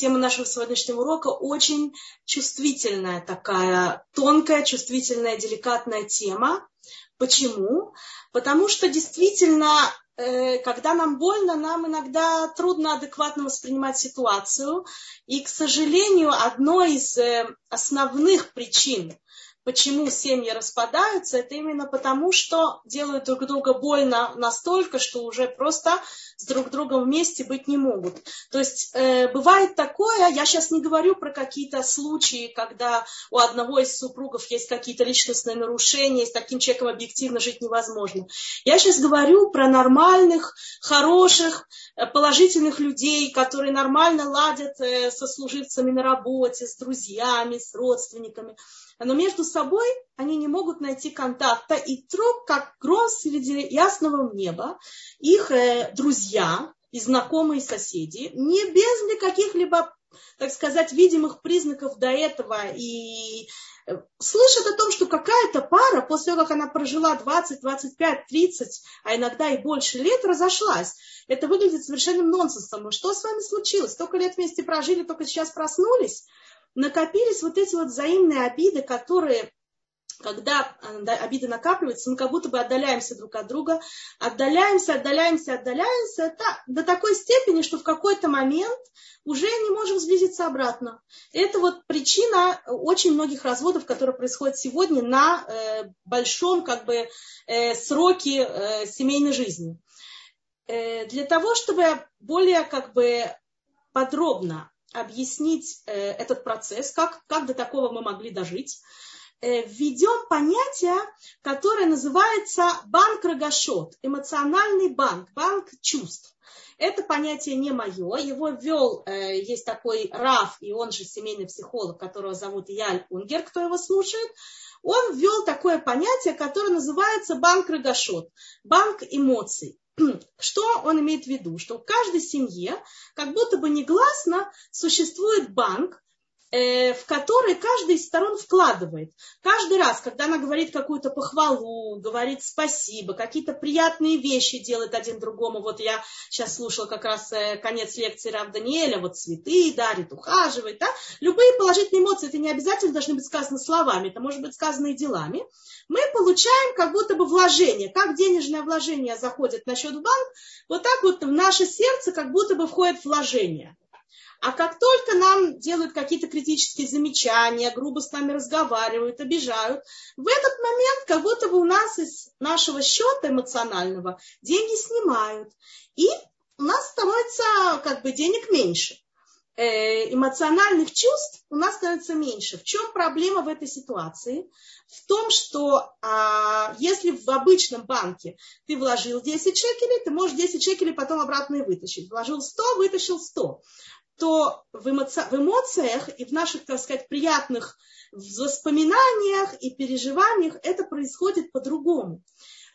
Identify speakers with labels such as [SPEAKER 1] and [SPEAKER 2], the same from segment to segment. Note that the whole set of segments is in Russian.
[SPEAKER 1] тема нашего сегодняшнего урока очень чувствительная такая, тонкая, чувствительная, деликатная тема. Почему? Потому что действительно, э, когда нам больно, нам иногда трудно адекватно воспринимать ситуацию. И, к сожалению, одной из э, основных причин почему семьи распадаются, это именно потому, что делают друг друга больно настолько, что уже просто с друг другом вместе быть не могут. То есть э, бывает такое, я сейчас не говорю про какие-то случаи, когда у одного из супругов есть какие-то личностные нарушения, и с таким человеком объективно жить невозможно. Я сейчас говорю про нормальных, хороших, э, положительных людей, которые нормально ладят э, со служивцами на работе, с друзьями, с родственниками но между собой они не могут найти контакта, и вдруг, как гром среди ясного неба, их э, друзья и знакомые соседи, не без каких-либо, так сказать, видимых признаков до этого, и э, слышат о том, что какая-то пара, после того, как она прожила 20, 25, 30, а иногда и больше лет, разошлась. Это выглядит совершенным нонсенсом. Что с вами случилось? Столько лет вместе прожили, только сейчас проснулись? Накопились вот эти вот взаимные обиды, которые когда э, обиды накапливаются, мы как будто бы отдаляемся друг от друга, отдаляемся, отдаляемся, отдаляемся это до такой степени, что в какой-то момент уже не можем сблизиться обратно. Это вот причина очень многих разводов, которые происходят сегодня на э, большом как бы э, сроке семейной жизни. Для того, чтобы более как бы подробно объяснить э, этот процесс, как, как до такого мы могли дожить, э, введем понятие, которое называется банк рогашот, эмоциональный банк, банк чувств. Это понятие не мое, его ввел, э, есть такой Раф, и он же семейный психолог, которого зовут Яль Унгер, кто его слушает, он ввел такое понятие, которое называется банк рогашот, банк эмоций. Что он имеет в виду? Что в каждой семье как будто бы негласно существует банк, в который каждый из сторон вкладывает. Каждый раз, когда она говорит какую-то похвалу, говорит спасибо, какие-то приятные вещи делает один другому. Вот я сейчас слушала как раз э, конец лекции Рав Даниэля, вот цветы дарит, ухаживает. Да? Любые положительные эмоции, это не обязательно должны быть сказаны словами, это может быть сказано и делами. Мы получаем как будто бы вложение. Как денежное вложение заходит на счет в банк, вот так вот в наше сердце как будто бы входит вложение. А как только нам делают какие-то критические замечания, грубо с нами разговаривают, обижают, в этот момент как будто бы у нас из нашего счета эмоционального деньги снимают. И у нас становится как бы денег меньше. Э, эмоциональных чувств у нас становится меньше. В чем проблема в этой ситуации? В том, что а, если в обычном банке ты вложил 10 шекелей, ты можешь 10 шекелей потом обратно и вытащить. Вложил 100, вытащил 100 то в, эмоци... в эмоциях и в наших, так сказать, приятных воспоминаниях и переживаниях это происходит по-другому.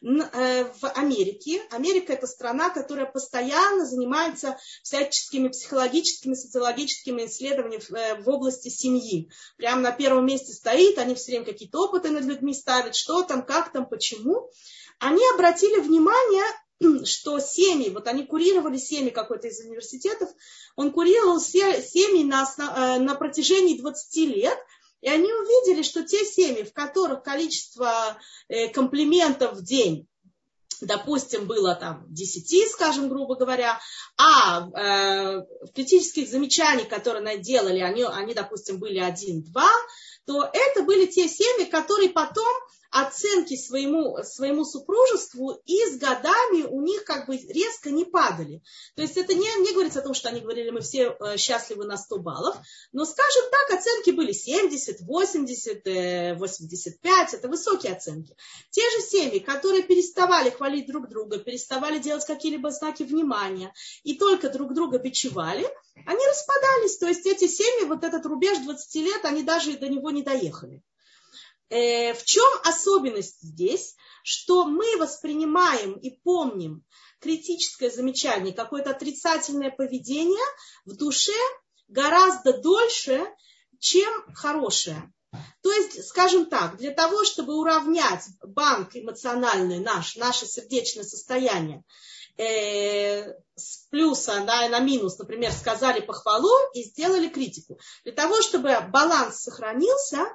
[SPEAKER 1] Э, в Америке. Америка это страна, которая постоянно занимается всяческими психологическими, социологическими исследованиями э, в области семьи. Прямо на первом месте стоит, они все время какие-то опыты над людьми ставят, что там, как там, почему. Они обратили внимание что семьи, вот они курировали семьи какой-то из университетов, он курировал семьи на, э, на протяжении 20 лет, и они увидели, что те семьи, в которых количество э, комплиментов в день допустим, было там 10, скажем, грубо говоря, а э, критических замечаний, которые они делали, они, они допустим, были 1-2, то это были те семьи, которые потом оценки своему, своему супружеству и с годами у них как бы резко не падали. То есть это не, не говорится о том, что они говорили, мы все э, счастливы на 100 баллов, но, скажем так, оценки были 70, 80, 85, это высокие оценки. Те же семьи, которые переставали хвалить друг друга, переставали делать какие-либо знаки внимания и только друг друга бичевали, они распадались. То есть эти семьи, вот этот рубеж 20 лет, они даже до него не доехали. Э, в чем особенность здесь? Что мы воспринимаем и помним критическое замечание, какое-то отрицательное поведение в душе гораздо дольше, чем хорошее. То есть, скажем так, для того, чтобы уравнять банк эмоциональный наш, наше сердечное состояние, э, с плюса да, на минус, например, сказали похвалу и сделали критику. Для того, чтобы баланс сохранился,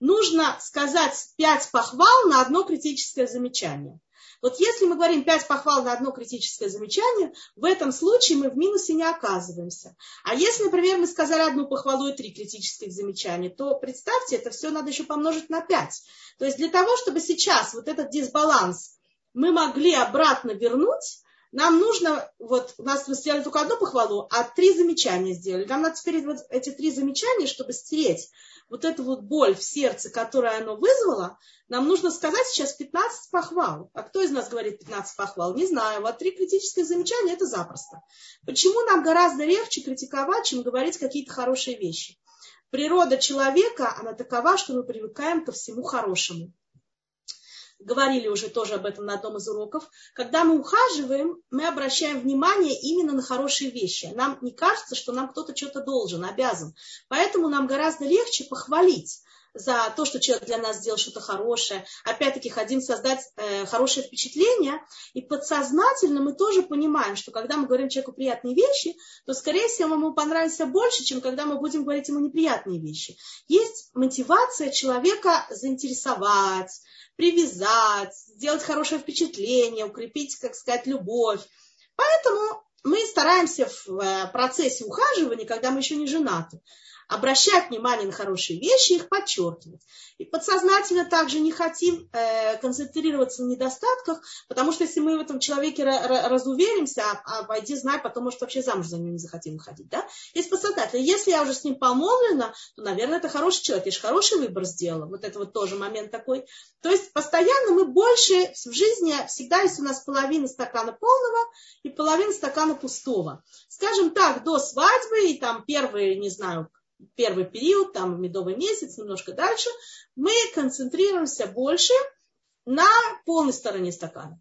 [SPEAKER 1] нужно сказать пять похвал на одно критическое замечание. Вот если мы говорим пять похвал на одно критическое замечание, в этом случае мы в минусе не оказываемся. А если, например, мы сказали одну похвалу и три критических замечания, то представьте, это все надо еще помножить на пять. То есть для того, чтобы сейчас вот этот дисбаланс мы могли обратно вернуть, нам нужно, вот у нас мы сделали только одну похвалу, а три замечания сделали. Нам надо теперь вот эти три замечания, чтобы стереть вот эту вот боль в сердце, которую оно вызвало, нам нужно сказать сейчас 15 похвал. А кто из нас говорит 15 похвал? Не знаю. Вот три критические замечания – это запросто. Почему нам гораздо легче критиковать, чем говорить какие-то хорошие вещи? Природа человека, она такова, что мы привыкаем ко всему хорошему говорили уже тоже об этом на одном из уроков, когда мы ухаживаем, мы обращаем внимание именно на хорошие вещи. Нам не кажется, что нам кто-то что-то должен, обязан. Поэтому нам гораздо легче похвалить за то, что человек для нас сделал что-то хорошее. Опять-таки хотим создать э, хорошее впечатление. И подсознательно мы тоже понимаем, что когда мы говорим человеку приятные вещи, то, скорее всего, ему понравится больше, чем когда мы будем говорить ему неприятные вещи. Есть мотивация человека заинтересовать, привязать, сделать хорошее впечатление, укрепить, как сказать, любовь. Поэтому мы стараемся в э, процессе ухаживания, когда мы еще не женаты, обращать внимание на хорошие вещи, их подчеркивать. И подсознательно также не хотим э, концентрироваться на недостатках, потому что если мы в этом человеке разуверимся, а, а пойди знай, потом, может, вообще замуж за ним не захотим выходить. Да? Есть подсознательно. Если я уже с ним помолвлена, то, наверное, это хороший человек. Я же хороший выбор сделала. Вот это вот тоже момент такой. То есть постоянно мы больше в жизни, всегда есть у нас половина стакана полного и половина стакана пустого. Скажем так, до свадьбы и там первые, не знаю, первый период, там медовый месяц, немножко дальше, мы концентрируемся больше на полной стороне стакана.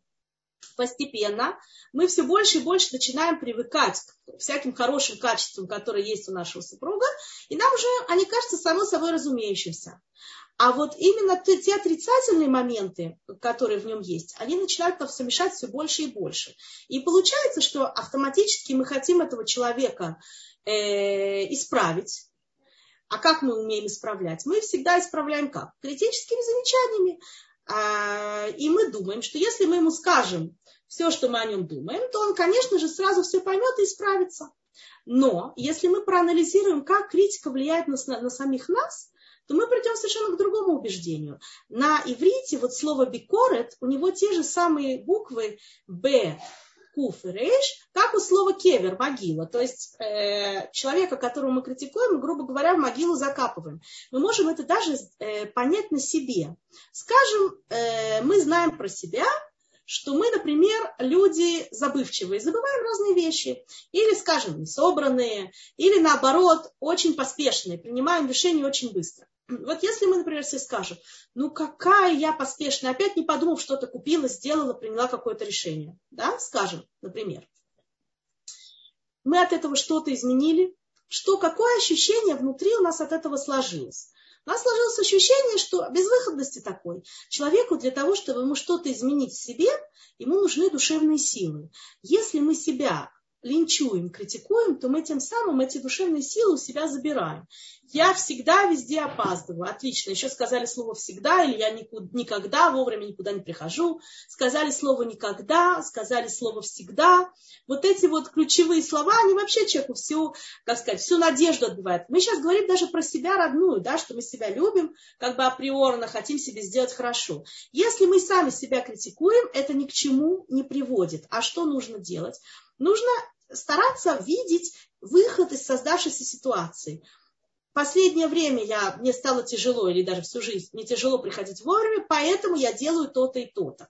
[SPEAKER 1] Постепенно мы все больше и больше начинаем привыкать к всяким хорошим качествам, которые есть у нашего супруга, и нам уже они кажутся само собой разумеющимся. А вот именно те, те отрицательные моменты, которые в нем есть, они начинают нам все мешать все больше и больше. И получается, что автоматически мы хотим этого человека э, исправить, а как мы умеем исправлять? Мы всегда исправляем как? Критическими замечаниями. А, и мы думаем, что если мы ему скажем все, что мы о нем думаем, то он, конечно же, сразу все поймет и исправится. Но если мы проанализируем, как критика влияет на, на самих нас, то мы придем совершенно к другому убеждению. На иврите вот слово бикорет, у него те же самые буквы Б, куф и рейш, как у слова кевер, могила. То есть э, человека, которого мы критикуем, грубо говоря, в могилу закапываем. Мы можем это даже э, понять на себе. Скажем, э, мы знаем про себя, что мы, например, люди забывчивые, забываем разные вещи, или, скажем, несобранные, или наоборот, очень поспешные, принимаем решения очень быстро. Вот если мы, например, себе скажем, ну какая я поспешная, опять не подумав, что-то купила, сделала, приняла какое-то решение, да, скажем, например. Мы от этого что-то изменили, что, какое ощущение внутри у нас от этого сложилось. У нас сложилось ощущение, что безвыходности такой. Человеку для того, чтобы ему что-то изменить в себе, ему нужны душевные силы. Если мы себя линчуем, критикуем, то мы тем самым эти душевные силы у себя забираем. Я всегда везде опаздываю. Отлично. Еще сказали слово всегда, или я никуда, никогда вовремя никуда не прихожу. Сказали слово никогда, сказали слово всегда. Вот эти вот ключевые слова, они вообще человеку всю, как сказать, всю надежду отбивают. Мы сейчас говорим даже про себя родную, да, что мы себя любим, как бы априорно хотим себе сделать хорошо. Если мы сами себя критикуем, это ни к чему не приводит. А что нужно делать? Нужно стараться видеть выход из создавшейся ситуации. Последнее время я, мне стало тяжело, или даже всю жизнь, мне тяжело приходить вовремя, поэтому я делаю то-то и то-то.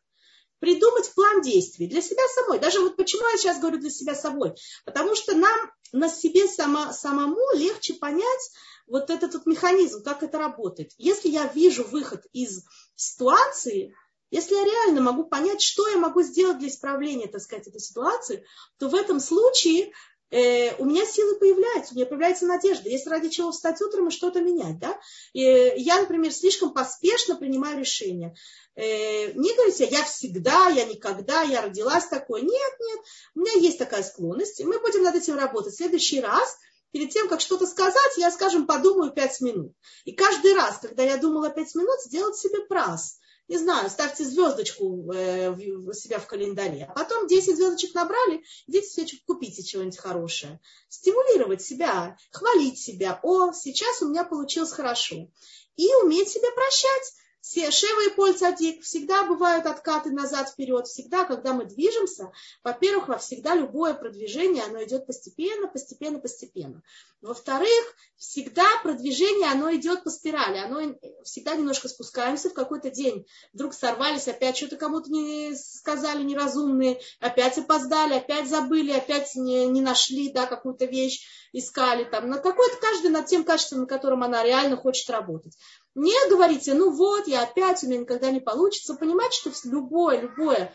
[SPEAKER 1] Придумать план действий для себя самой. Даже вот почему я сейчас говорю для себя самой. Потому что нам на себе само, самому легче понять вот этот вот механизм, как это работает. Если я вижу выход из ситуации, если я реально могу понять, что я могу сделать для исправления, так сказать, этой ситуации, то в этом случае э, у меня силы появляются, у меня появляется надежда. Есть ради чего встать утром и что-то менять. Да? И я, например, слишком поспешно принимаю решения. Э, не говорите, я всегда, я никогда, я родилась такой. Нет, нет, у меня есть такая склонность, и мы будем над этим работать. В следующий раз перед тем, как что-то сказать, я, скажем, подумаю пять минут. И каждый раз, когда я думала пять минут, сделать себе прас не знаю, ставьте звездочку э, в себя в календаре, а потом 10 звездочек набрали, идите себе купите чего-нибудь хорошее. Стимулировать себя, хвалить себя. О, сейчас у меня получилось хорошо. И уметь себя прощать. Шева и Поль Цадик, всегда бывают откаты назад-вперед, всегда, когда мы движемся, во-первых, во всегда любое продвижение, оно идет постепенно, постепенно, постепенно. Во-вторых, всегда продвижение, оно идет по спирали, оно всегда немножко спускаемся, в какой-то день вдруг сорвались, опять что-то кому-то не сказали неразумные, опять опоздали, опять забыли, опять не, не нашли, да, какую-то вещь искали там, на какой-то каждый над тем качеством, на котором она реально хочет работать. Не говорите, ну вот, я опять, у меня никогда не получится. Понимать, что любое, любое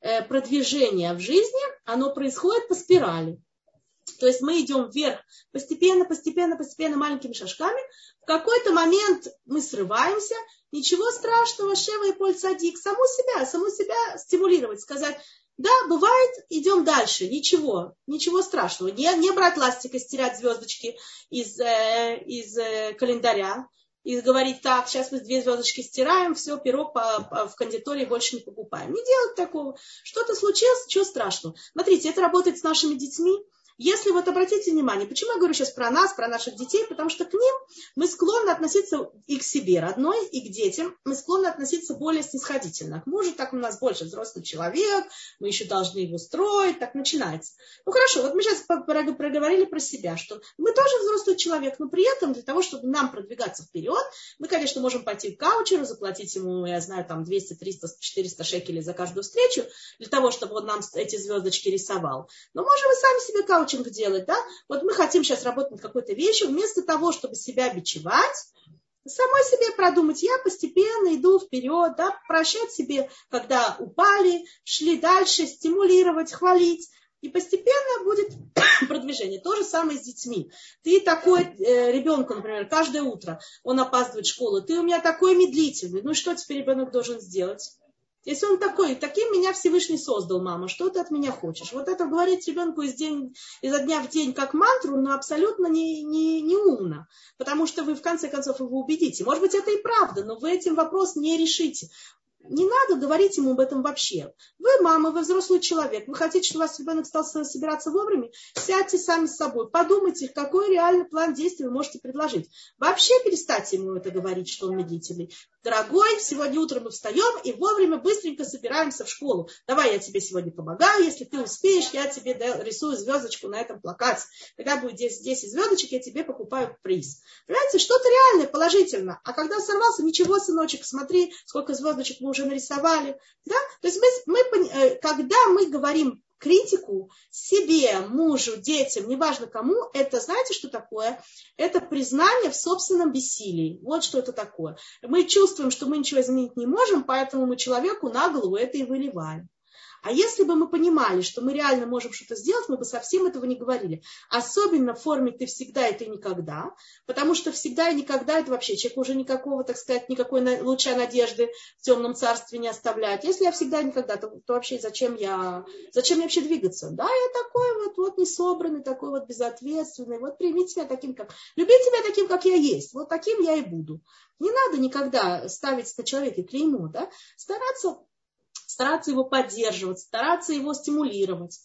[SPEAKER 1] э, продвижение в жизни, оно происходит по спирали. То есть мы идем вверх постепенно, постепенно, постепенно, маленькими шажками. В какой-то момент мы срываемся. Ничего страшного, Шева и Поль Садик. Саму себя, саму себя стимулировать, сказать, да, бывает, идем дальше, ничего, ничего страшного. Не, не брать ластик и стирать звездочки из, э, из э, календаря и говорить, так, сейчас мы две звездочки стираем, все, пирог по, по, в кондитории больше не покупаем. Не делать такого. Что-то случилось, чего страшного. Смотрите, это работает с нашими детьми. Если вот обратите внимание, почему я говорю сейчас про нас, про наших детей, потому что к ним мы склонны относиться и к себе родной, и к детям, мы склонны относиться более снисходительно. К мужу так у нас больше взрослый человек, мы еще должны его строить, так начинается. Ну хорошо, вот мы сейчас проговорили про себя, что мы тоже взрослый человек, но при этом для того, чтобы нам продвигаться вперед, мы, конечно, можем пойти к каучеру, заплатить ему, я знаю, там 200, 300, 400 шекелей за каждую встречу, для того, чтобы он нам эти звездочки рисовал. Но можем и сами себе каучер коучинг делать, да, вот мы хотим сейчас работать над какой-то вещью, вместо того, чтобы себя бичевать, самой себе продумать, я постепенно иду вперед, да, прощать себе, когда упали, шли дальше, стимулировать, хвалить. И постепенно будет продвижение. То же самое с детьми. Ты такой э, ребенку, например, каждое утро он опаздывает в школу. Ты у меня такой медлительный. Ну что теперь ребенок должен сделать? Если он такой, таким меня Всевышний создал, мама, что ты от меня хочешь? Вот это говорить ребенку из, день, изо дня в день как мантру, но абсолютно не, не, не умно, потому что вы в конце концов его убедите. Может быть, это и правда, но вы этим вопрос не решите не надо говорить ему об этом вообще. Вы мама, вы взрослый человек, вы хотите, чтобы у вас ребенок стал собираться вовремя, сядьте сами с собой, подумайте, какой реальный план действий вы можете предложить. Вообще перестаньте ему это говорить, что он медлительный. Дорогой, сегодня утром мы встаем и вовремя быстренько собираемся в школу. Давай я тебе сегодня помогаю, если ты успеешь, я тебе рисую звездочку на этом плакате. Когда будет 10, 10 звездочек, я тебе покупаю приз. Понимаете, что-то реальное, положительно. А когда сорвался, ничего, сыночек, смотри, сколько звездочек мы уже нарисовали. Да? То есть мы, мы, э, когда мы говорим критику себе, мужу, детям, неважно кому, это знаете, что такое? Это признание в собственном бессилии. Вот что это такое. Мы чувствуем, что мы ничего изменить не можем, поэтому мы человеку на голову это и выливаем. А если бы мы понимали, что мы реально можем что-то сделать, мы бы совсем этого не говорили. Особенно в форме «ты всегда и ты никогда», потому что всегда и никогда это вообще человек уже никакого, так сказать, никакой луча надежды в темном царстве не оставляет. Если я всегда и никогда, то, то вообще зачем я, зачем мне вообще двигаться? Да, я такой вот, вот несобранный, такой вот безответственный, вот примите меня таким, как... Любите меня таким, как я есть, вот таким я и буду. Не надо никогда ставить на человека клеймо, да? Стараться стараться его поддерживать, стараться его стимулировать.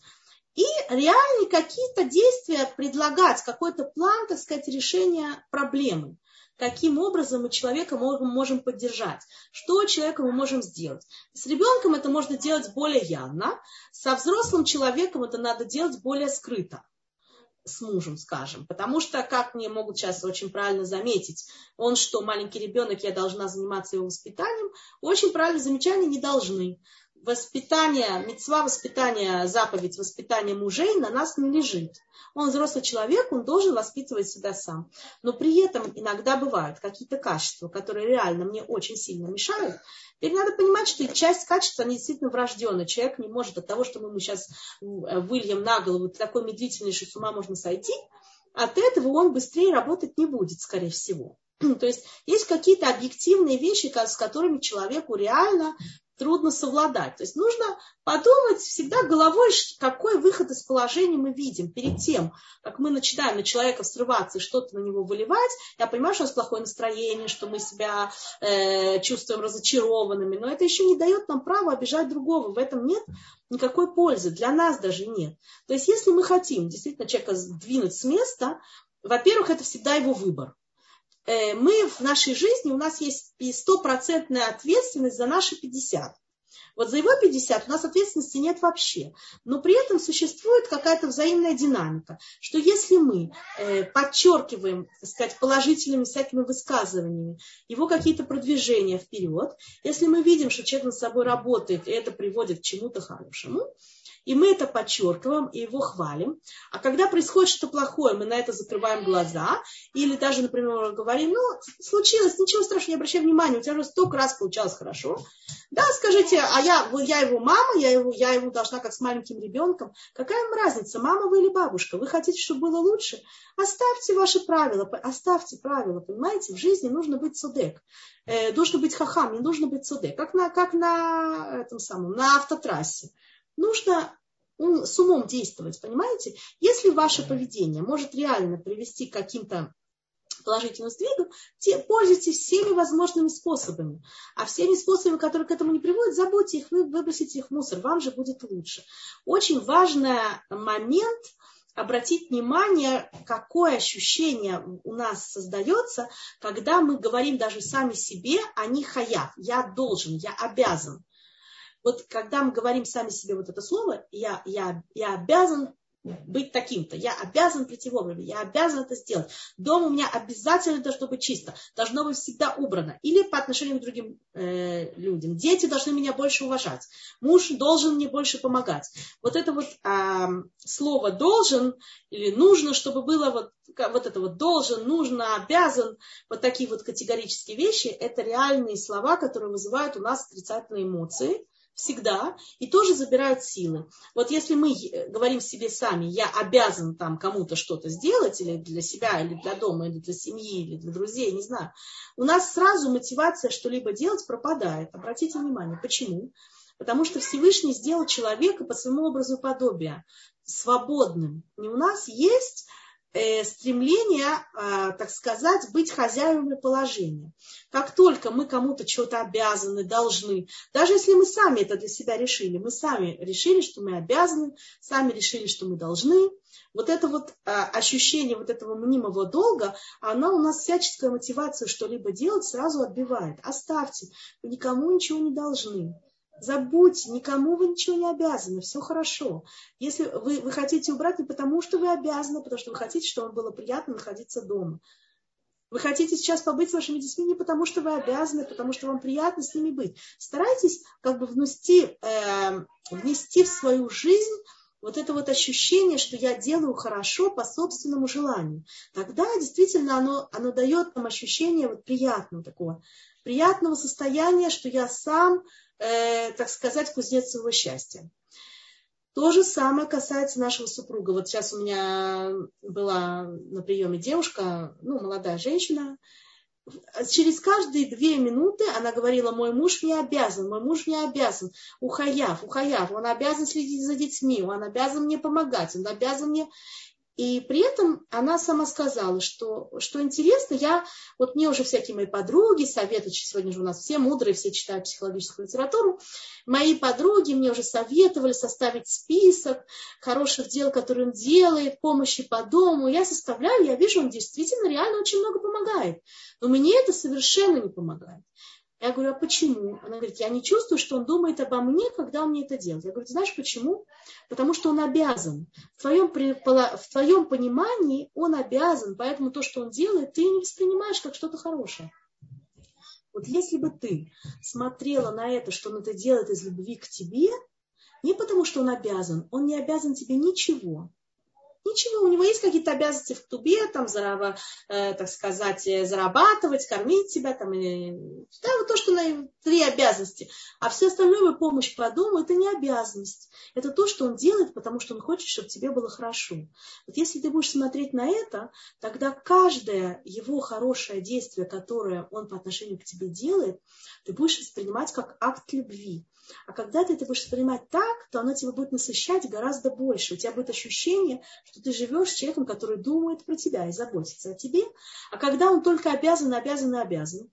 [SPEAKER 1] И реально какие-то действия предлагать, какой-то план, так сказать, решения проблемы. Каким образом мы человека можем, поддержать, что человека мы можем сделать. С ребенком это можно делать более явно, со взрослым человеком это надо делать более скрыто с мужем, скажем. Потому что, как мне могут сейчас очень правильно заметить, он что, маленький ребенок, я должна заниматься его воспитанием, очень правильно замечания не должны воспитание, мецва воспитания, заповедь воспитания мужей на нас не лежит. Он взрослый человек, он должен воспитывать себя сам. Но при этом иногда бывают какие-то качества, которые реально мне очень сильно мешают. Теперь надо понимать, что часть качеств, они действительно врожденные. Человек не может от того, что мы ему сейчас выльем на голову такой медлительный, что с ума можно сойти, от этого он быстрее работать не будет, скорее всего. То есть есть какие-то объективные вещи, с которыми человеку реально трудно совладать. То есть нужно подумать всегда головой, какой выход из положения мы видим. Перед тем, как мы начинаем на человека срываться и что-то на него выливать, я понимаю, что у нас плохое настроение, что мы себя э, чувствуем разочарованными, но это еще не дает нам права обижать другого. В этом нет никакой пользы, для нас даже нет. То есть если мы хотим действительно человека сдвинуть с места, во-первых, это всегда его выбор. Э, мы в нашей жизни, у нас есть стопроцентная ответственность за наши 50. Вот за его 50 у нас ответственности нет вообще. Но при этом существует какая-то взаимная динамика, что если мы э, подчеркиваем, так сказать, положительными всякими высказываниями его какие-то продвижения вперед, если мы видим, что человек над собой работает, и это приводит к чему-то хорошему, и мы это подчеркиваем и его хвалим. А когда происходит что-то плохое, мы на это закрываем глаза, или даже, например, говорим, ну, случилось, ничего страшного, не обращай внимания, у тебя уже столько раз получалось хорошо. Да, скажите, а я, я его мама, я его, я его должна как с маленьким ребенком. Какая вам разница, мама вы или бабушка? Вы хотите, чтобы было лучше? Оставьте ваши правила, оставьте правила, понимаете? В жизни нужно быть судек. Э, нужно быть хахам, не нужно быть судек. Как на, как на этом самом, на автотрассе нужно с умом действовать, понимаете? Если ваше поведение может реально привести к каким-то положительным сдвигам, те, пользуйтесь всеми возможными способами. А всеми способами, которые к этому не приводят, забудьте их, вы выбросите их в мусор, вам же будет лучше. Очень важный момент обратить внимание, какое ощущение у нас создается, когда мы говорим даже сами себе, а не хаяв, я должен, я обязан вот когда мы говорим сами себе вот это слово, я, я, я обязан быть таким-то, я обязан прийти вовремя, я обязан это сделать. Дома у меня обязательно должно быть чисто, должно быть всегда убрано. Или по отношению к другим э, людям. Дети должны меня больше уважать, муж должен мне больше помогать. Вот это вот э, слово должен или нужно, чтобы было вот, вот это вот должен, нужно, обязан, вот такие вот категорические вещи, это реальные слова, которые вызывают у нас отрицательные эмоции всегда и тоже забирают силы. Вот если мы говорим себе сами, я обязан там кому-то что-то сделать, или для себя, или для дома, или для семьи, или для друзей, не знаю, у нас сразу мотивация что-либо делать пропадает. Обратите внимание, почему? Потому что Всевышний сделал человека по своему образу подобия, свободным. И у нас есть Э, стремление, а, так сказать, быть хозяевами положения. Как только мы кому-то что-то обязаны, должны, даже если мы сами это для себя решили, мы сами решили, что мы обязаны, сами решили, что мы должны, вот это вот а, ощущение вот этого мнимого долга, она у нас всяческая мотивация что-либо делать сразу отбивает. Оставьте, вы никому ничего не должны. Забудьте, никому вы ничего не обязаны, все хорошо. Если вы, вы хотите убрать не потому, что вы обязаны, а потому что вы хотите, чтобы вам было приятно находиться дома. Вы хотите сейчас побыть с вашими детьми не потому, что вы обязаны, а потому что вам приятно с ними быть. Старайтесь как бы внести, э, внести в свою жизнь вот это вот ощущение, что я делаю хорошо по собственному желанию. Тогда действительно оно, оно дает нам ощущение вот приятного такого, приятного состояния, что я сам э, так сказать, кузнец своего счастья. То же самое касается нашего супруга. Вот сейчас у меня была на приеме девушка, ну, молодая женщина. Через каждые две минуты она говорила, мой муж не обязан, мой муж не обязан. Ухаяв, ухаяв, он обязан следить за детьми, он обязан мне помогать, он обязан мне... И при этом она сама сказала, что, что интересно, я, вот мне уже всякие мои подруги советуют, сегодня же у нас все мудрые, все читают психологическую литературу, мои подруги мне уже советовали составить список хороших дел, которые он делает, помощи по дому. Я составляю, я вижу, он действительно реально очень много помогает. Но мне это совершенно не помогает. Я говорю, а почему? Она говорит, я не чувствую, что он думает обо мне, когда он мне это делает. Я говорю, знаешь почему? Потому что он обязан. В твоем, в твоем понимании он обязан, поэтому то, что он делает, ты не воспринимаешь как что-то хорошее. Вот если бы ты смотрела на это, что он это делает из любви к тебе, не потому что он обязан, он не обязан тебе ничего. Ничего, у него есть какие-то обязанности в тубе, там, зараб, э, так сказать, э, зарабатывать, кормить тебя, там, и, да, вот то, что на три обязанности. А все остальное, помощь по дому, это не обязанность. Это то, что он делает, потому что он хочет, чтобы тебе было хорошо. Вот если ты будешь смотреть на это, тогда каждое его хорошее действие, которое он по отношению к тебе делает, ты будешь воспринимать как акт любви. А когда ты это будешь воспринимать так, то оно тебя будет насыщать гораздо больше. У тебя будет ощущение, что ты живешь с человеком, который думает про тебя и заботится о тебе. А когда он только обязан, обязан и обязан,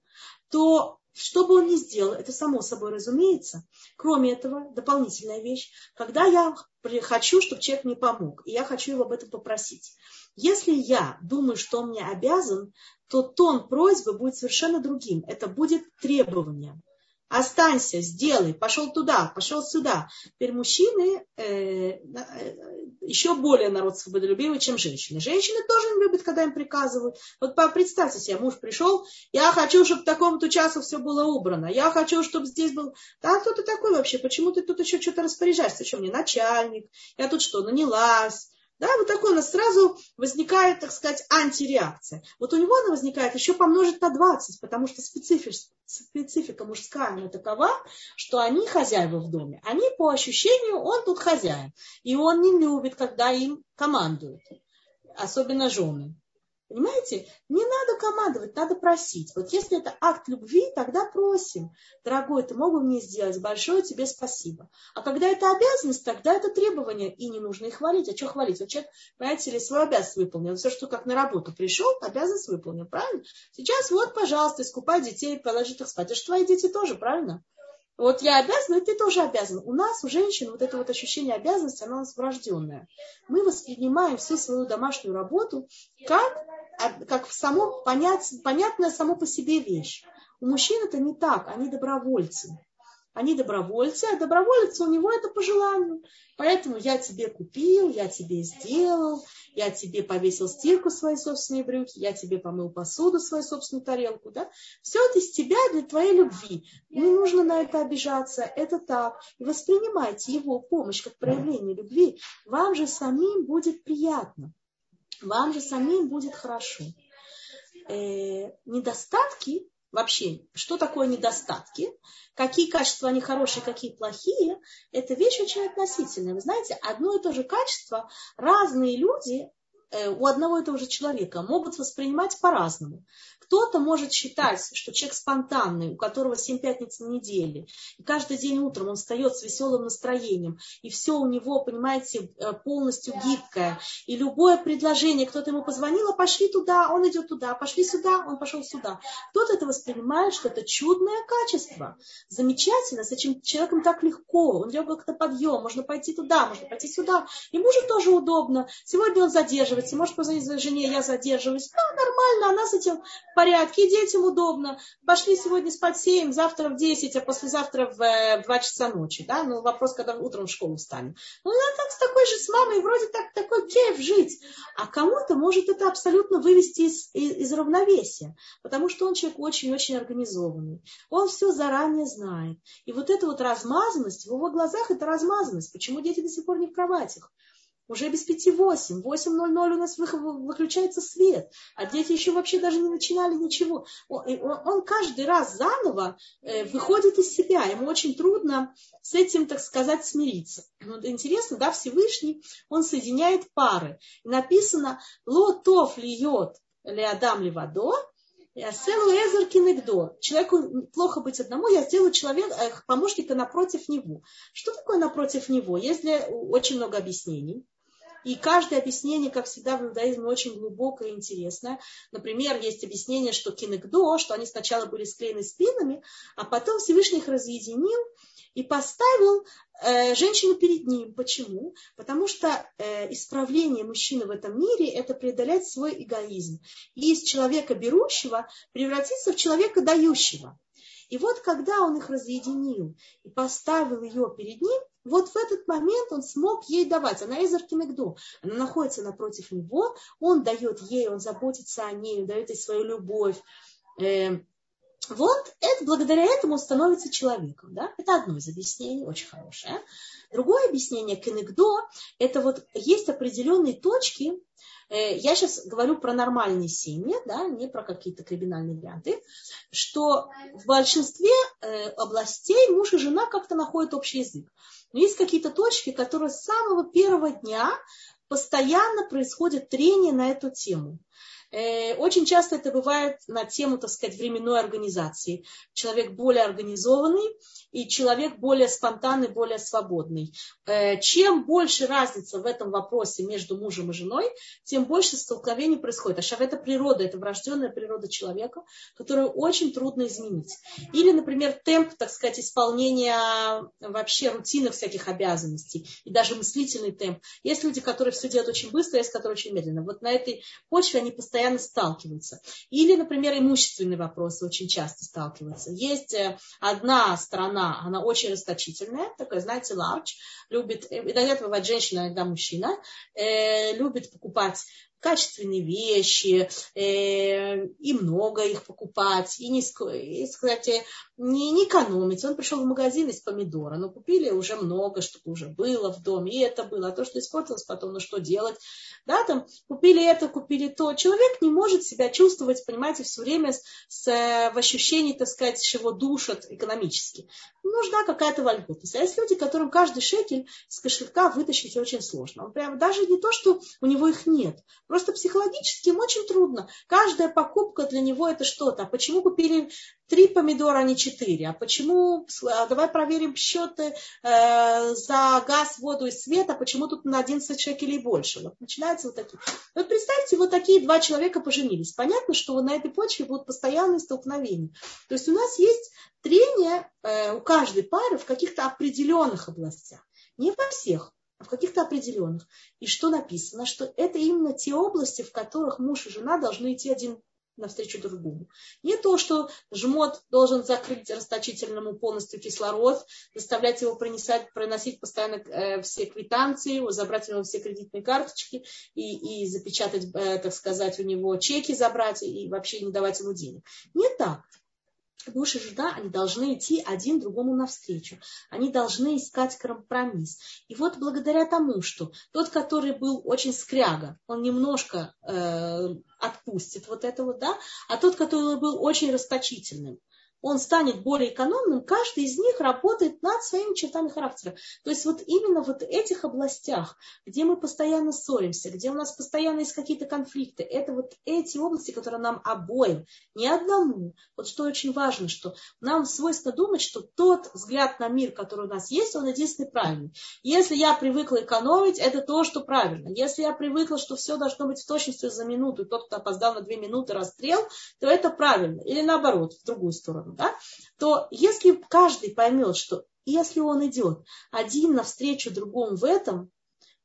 [SPEAKER 1] то что бы он ни сделал, это само собой разумеется. Кроме этого, дополнительная вещь, когда я хочу, чтобы человек мне помог, и я хочу его об этом попросить. Если я думаю, что он мне обязан, то тон просьбы будет совершенно другим. Это будет требование. Останься, сделай, пошел туда, пошел сюда. Теперь мужчины э, э, еще более народ свободолюбивый, чем женщины. Женщины тоже не любят, когда им приказывают. Вот представьте себе, муж пришел, я хочу, чтобы в таком-то часу все было убрано. Я хочу, чтобы здесь был... Да, кто ты такой вообще? Почему ты тут еще что-то распоряжаешься? Ты что, мне начальник? Я тут что, нанялась? Да, вот такой у нас сразу возникает, так сказать, антиреакция. Вот у него она возникает еще помножить на 20, потому что специфика, специфика мужская она такова, что они хозяева в доме. Они по ощущению, он тут хозяин. И он не любит, когда им командуют. Особенно жены. Понимаете? Не надо командовать, надо просить. Вот если это акт любви, тогда просим. Дорогой, ты мог бы мне сделать? Большое тебе спасибо. А когда это обязанность, тогда это требование. И не нужно их хвалить. А что хвалить? Вот человек, понимаете ли, свою обязанность выполнил. Все, что как на работу пришел, обязанность выполнил. Правильно? Сейчас вот, пожалуйста, искупай детей, положи их спать. Это же твои дети тоже, правильно? Вот я обязана, и ты тоже обязан. У нас, у женщин, вот это вот ощущение обязанности, оно у нас врожденное. Мы воспринимаем всю свою домашнюю работу как как само, понять, понятная само по себе вещь. У мужчин это не так, они добровольцы. Они добровольцы, а доброволец у него это по желанию. Поэтому я тебе купил, я тебе сделал, я тебе повесил стирку свои собственные брюки, я тебе помыл посуду свою собственную тарелку. Да? Все это из тебя для твоей любви. Не нужно на это обижаться, это так. И воспринимайте его помощь как проявление любви. Вам же самим будет приятно вам же самим будет хорошо. Э, недостатки, вообще, что такое недостатки, какие качества они хорошие, какие плохие, это вещь очень относительная. Вы знаете, одно и то же качество разные люди у одного и того же человека могут воспринимать по-разному. Кто-то может считать, что человек спонтанный, у которого 7 пятниц на неделе, и каждый день утром он встает с веселым настроением, и все у него, понимаете, э, полностью гибкое, и любое предложение, кто-то ему позвонил, а пошли туда, он идет туда, пошли сюда, он пошел сюда. Кто-то это воспринимает, что это чудное качество, замечательно, с этим человеком так легко, у него как-то подъем, можно пойти туда, можно пойти сюда, ему же тоже удобно, сегодня он задерживается, может позвонить жене, я задерживаюсь, да, нормально, она с этим порядке, и детям удобно. Пошли сегодня спать в 7, завтра в 10, а послезавтра в 2 э, часа ночи. Да? Ну, вопрос, когда утром в школу встанем. Ну, я так с такой же с мамой, вроде так, такой кейф жить. А кому-то может это абсолютно вывести из, из, из равновесия, потому что он человек очень-очень организованный. Он все заранее знает. И вот эта вот размазанность, в его глазах это размазанность. Почему дети до сих пор не в кроватях? Уже без пяти восемь, восемь ноль ноль у нас выключается свет, а дети еще вообще даже не начинали ничего. Он, каждый раз заново э, выходит из себя, ему очень трудно с этим, так сказать, смириться. Вот интересно, да, Всевышний, он соединяет пары. Написано «Лотов льет леадам левадо», Аселу Эзер кинегдо. Человеку плохо быть одному, я сделаю человека, э, помощника напротив него. Что такое напротив него? Есть очень много объяснений. И каждое объяснение, как всегда, в иудаизме очень глубокое и интересное. Например, есть объяснение, что кинегдо, что они сначала были склеены спинами, а потом Всевышний их разъединил и поставил э, женщину перед ним. Почему? Потому что э, исправление мужчины в этом мире – это преодолеть свой эгоизм. И из человека берущего превратиться в человека дающего. И вот когда он их разъединил и поставил ее перед ним, вот в этот момент он смог ей давать. Она из Аркинегду. Она находится напротив него, он дает ей, он заботится о ней, он дает ей свою любовь. Э, вот это, благодаря этому становится человеком. Да? Это одно из объяснений, очень хорошее. Другое объяснение, кенегдо, это вот есть определенные точки, э, я сейчас говорю про нормальные семьи, да, не про какие-то криминальные варианты, что в большинстве э, областей муж и жена как-то находят общий язык. Но есть какие-то точки, которые с самого первого дня постоянно происходит трение на эту тему. Э, очень часто это бывает на тему, так сказать, временной организации. Человек более организованный и человек более спонтанный, более свободный. Э, чем больше разница в этом вопросе между мужем и женой, тем больше столкновений происходит. А шав это природа, это врожденная природа человека, которую очень трудно изменить. Или, например, темп, так сказать, исполнения вообще рутинных всяких обязанностей и даже мыслительный темп. Есть люди, которые все делают очень быстро, есть которые очень медленно. Вот на этой почве они постоянно постоянно сталкиваются. Или, например, имущественные вопросы очень часто сталкиваются. Есть э, одна страна, она очень расточительная, такая, знаете, large, любит, э, иногда это бывает женщина, иногда мужчина, э, любит покупать качественные вещи, э, и много их покупать, и, не, и кстати, не, не экономить. Он пришел в магазин из помидора, но купили уже много, чтобы уже было в доме, и это было. А то, что испортилось потом, ну что делать? Да, там купили это, купили то. Человек не может себя чувствовать, понимаете, все время с, с, в ощущении, так сказать, чего душат экономически. Нужна какая-то вольготность. А есть люди, которым каждый шекель из кошелька вытащить очень сложно. Он прям, даже не то, что у него их нет, Просто психологически им очень трудно. Каждая покупка для него это что-то. А почему купили три помидора, а не четыре? А почему, а давай проверим счеты э, за газ, воду и свет, а почему тут на 11 шекелей больше? Вот начинаются вот такие. Вот представьте, вот такие два человека поженились. Понятно, что на этой почве будут постоянные столкновения. То есть у нас есть трение э, у каждой пары в каких-то определенных областях. Не во всех в каких-то определенных. И что написано? Что это именно те области, в которых муж и жена должны идти один навстречу другому. Не то, что жмот должен закрыть расточительному полностью кислород, заставлять его приносить, проносить постоянно э, все квитанции, забрать у него все кредитные карточки и, и запечатать, э, так сказать, у него чеки забрать и вообще не давать ему денег. Не так муж и жена, они должны идти один другому навстречу. Они должны искать компромисс. И вот благодаря тому, что тот, который был очень скряга, он немножко э, отпустит вот это вот, да, а тот, который был очень расточительным, он станет более экономным, каждый из них работает над своими чертами характера. То есть вот именно вот этих областях, где мы постоянно ссоримся, где у нас постоянно есть какие-то конфликты, это вот эти области, которые нам обоим, не одному. Вот что очень важно, что нам свойственно думать, что тот взгляд на мир, который у нас есть, он единственный правильный. Если я привыкла экономить, это то, что правильно. Если я привыкла, что все должно быть в точности за минуту, и тот, кто опоздал на две минуты, расстрел, то это правильно. Или наоборот, в другую сторону да, то если каждый поймет, что если он идет один навстречу другому в этом,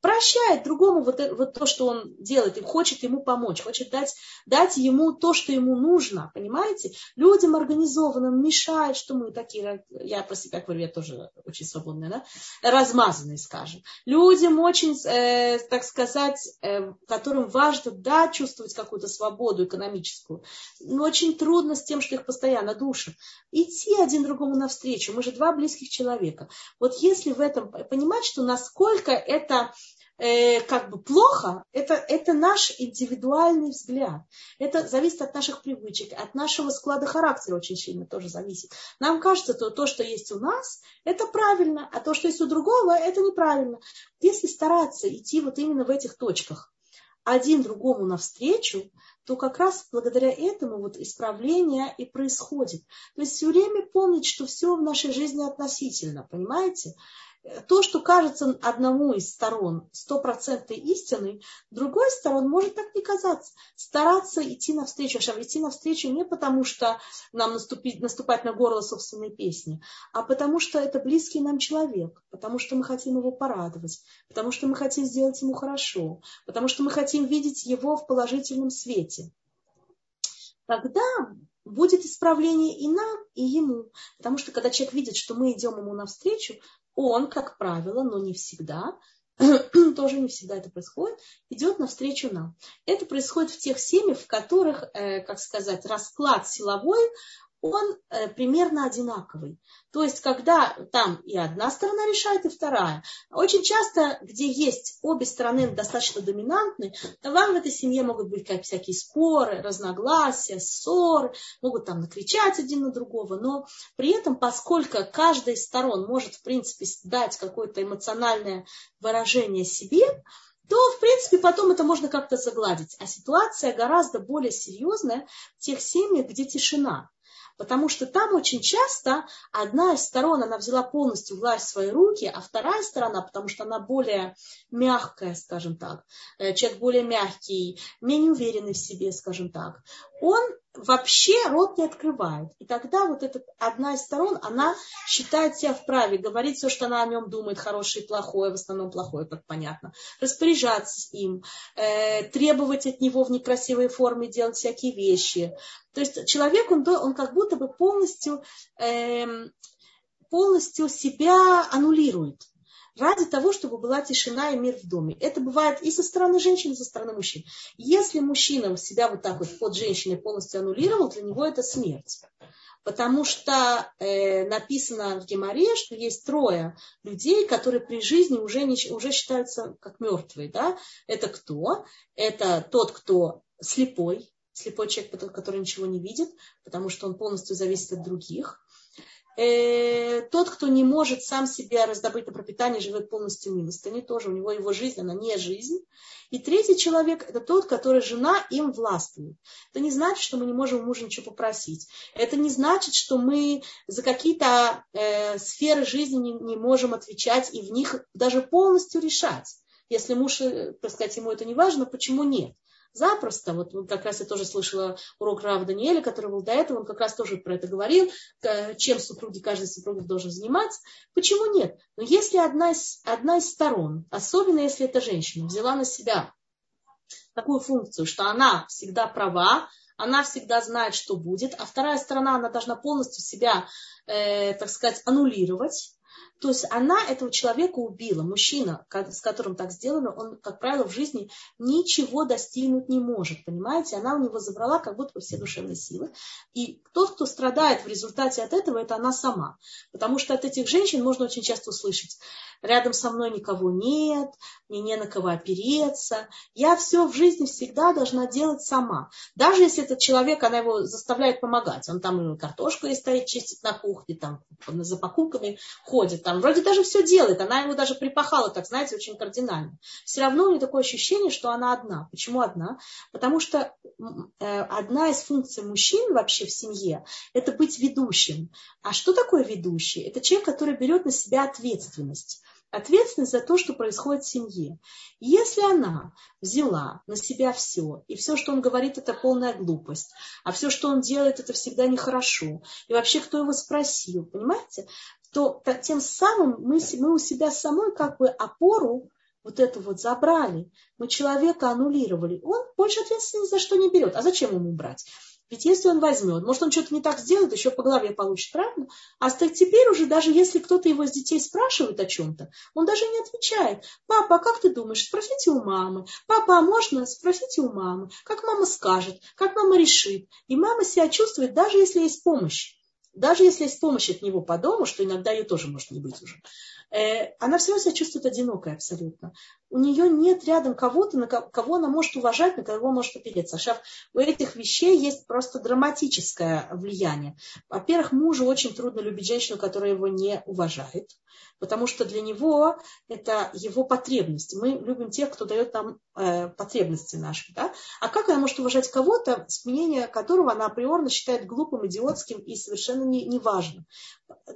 [SPEAKER 1] прощает другому вот, это, вот то, что он делает, и хочет ему помочь, хочет дать, дать ему то, что ему нужно, понимаете? Людям организованным мешает, что мы такие, я про себя говорю, я тоже очень свободная, да? размазанные, скажем. Людям очень, э, так сказать, э, которым важно, да, чувствовать какую-то свободу экономическую, но очень трудно с тем, что их постоянно душат. Идти один другому навстречу, мы же два близких человека. Вот если в этом понимать, что насколько это э, как бы плохо, это, это наш индивидуальный взгляд. Это зависит от наших привычек, от нашего склада характера очень сильно тоже зависит. Нам кажется, что то, что есть у нас, это правильно, а то, что есть у другого, это неправильно. Если стараться идти вот именно в этих точках, один другому навстречу, то как раз благодаря этому вот исправление и происходит. То есть все время помнить, что все в нашей жизни относительно, понимаете? То, что кажется одному из сторон стопроцентной истиной, другой сторон может так не казаться. Стараться идти навстречу, а идти навстречу не потому, что нам наступить, наступать на горло собственной песни, а потому что это близкий нам человек, потому что мы хотим его порадовать, потому что мы хотим сделать ему хорошо, потому что мы хотим видеть его в положительном свете. Тогда будет исправление и нам, и ему. Потому что когда человек видит, что мы идем ему навстречу, он, как правило, но не всегда, тоже не всегда это происходит, идет навстречу нам. Это происходит в тех семьях, в которых, э, как сказать, расклад силовой, он э, примерно одинаковый. То есть, когда там и одна сторона решает, и вторая. Очень часто, где есть обе стороны достаточно доминантны, то вам в этой семье могут быть как всякие споры, разногласия, ссоры, могут там накричать один на другого, но при этом, поскольку каждая из сторон может, в принципе, дать какое-то эмоциональное выражение себе, то, в принципе, потом это можно как-то загладить. А ситуация гораздо более серьезная в тех семьях, где тишина. Потому что там очень часто одна из сторон, она взяла полностью власть в свои руки, а вторая сторона, потому что она более мягкая, скажем так, э, человек более мягкий, менее уверенный в себе, скажем так, он вообще рот не открывает. И тогда вот эта одна из сторон, она считает себя вправе говорить все, что она о нем думает, хорошее и плохое, в основном плохое, как понятно, распоряжаться им, э, требовать от него в некрасивой форме делать всякие вещи. То есть человек, он, он как будто бы полностью, э, полностью себя аннулирует ради того, чтобы была тишина и мир в доме. Это бывает и со стороны женщин, и со стороны мужчин. Если мужчина себя вот так вот под женщиной полностью аннулировал, для него это смерть. Потому что э, написано в Геморе, что есть трое людей, которые при жизни уже, не, уже считаются как мертвые. Да? Это кто? Это тот, кто слепой, слепой человек, который ничего не видит, потому что он полностью зависит от других э, тот, кто не может сам себе раздобыть на пропитание, живет полностью милостыней, тоже у него его жизнь, она не жизнь. И третий человек – это тот, который жена им властвует. Это не значит, что мы не можем у мужа ничего попросить. Это не значит, что мы за какие-то э, сферы жизни не, не можем отвечать и в них даже полностью решать. Если муж, э, так сказать, ему это не важно, почему нет? Запросто. Вот как раз я тоже слышала урок Рава Даниэля, который был до этого, он как раз тоже про это говорил, чем супруги, каждый супруг должен заниматься. Почему нет? Но если одна из, одна из сторон, особенно если это женщина, взяла на себя такую функцию, что она всегда права, она всегда знает, что будет, а вторая сторона, она должна полностью себя, э, так сказать, аннулировать, то есть она этого человека убила. Мужчина, с которым так сделано, он, как правило, в жизни ничего достигнуть не может. Понимаете? Она у него забрала как будто бы все душевные силы. И тот, кто страдает в результате от этого, это она сама. Потому что от этих женщин можно очень часто услышать, рядом со мной никого нет, мне не на кого опереться. Я все в жизни всегда должна делать сама. Даже если этот человек, она его заставляет помогать. Он там картошку и стоит, чистит на кухне, там за покупками ходит там вроде даже все делает, она его даже припахала, так знаете, очень кардинально. Все равно у нее такое ощущение, что она одна. Почему одна? Потому что э, одна из функций мужчин вообще в семье – это быть ведущим. А что такое ведущий? Это человек, который берет на себя ответственность ответственность за то, что происходит в семье. Если она взяла на себя все, и все, что он говорит, это полная глупость, а все, что он делает, это всегда нехорошо, и вообще кто его спросил, понимаете, то тем самым мы, мы у себя самой как бы опору вот эту вот забрали, мы человека аннулировали, он больше ответственности за что не берет. А зачем ему брать? Ведь если он возьмет, может, он что-то не так сделает, еще по голове получит, правильно? А теперь уже, даже если кто-то его с детей спрашивает о чем-то, он даже не отвечает. Папа, а как ты думаешь? Спросите у мамы. Папа, а можно? Спросите у мамы. Как мама скажет? Как мама решит? И мама себя чувствует, даже если есть помощь. Даже если есть помощь от него по дому, что иногда ее тоже может не быть уже. Э, она все равно себя чувствует одинокой абсолютно. У нее нет рядом кого-то, на кого она может уважать, на кого может опереться. Сейчас у этих вещей есть просто драматическое влияние. Во-первых, мужу очень трудно любить женщину, которая его не уважает, потому что для него это его потребность. Мы любим тех, кто дает нам э, потребности наши. Да? А как она может уважать кого-то, мнение которого она априорно считает глупым, идиотским и совершенно неважным?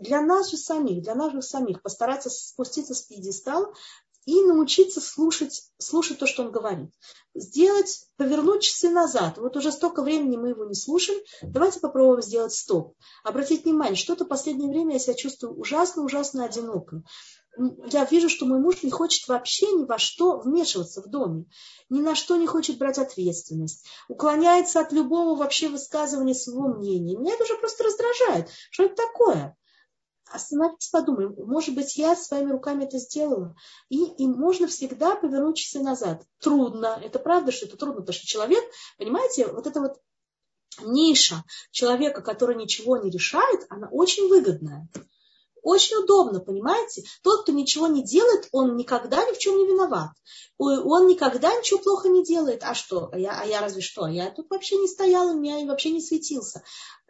[SPEAKER 1] Не для нас же самих, для нас же самих постараться спуститься с пьедестала и научиться слушать, слушать то, что он говорит. Сделать, повернуть часы назад. Вот уже столько времени мы его не слушаем. Давайте попробуем сделать стоп. Обратить внимание, что-то в последнее время я себя чувствую ужасно-ужасно одиноко. Я вижу, что мой муж не хочет вообще ни во что вмешиваться в доме, ни на что не хочет брать ответственность, уклоняется от любого вообще высказывания своего мнения. Меня это уже просто раздражает. Что это такое? Остановитесь, подумаем, может быть, я своими руками это сделала. И, и можно всегда повернуть часы назад. Трудно, это правда, что это трудно, потому что человек, понимаете, вот это вот ниша человека, который ничего не решает, она очень выгодная. Очень удобно, понимаете? Тот, кто ничего не делает, он никогда ни в чем не виноват. Он никогда ничего плохо не делает. А что? А я, а я разве что? Я тут вообще не стояла, меня вообще не светился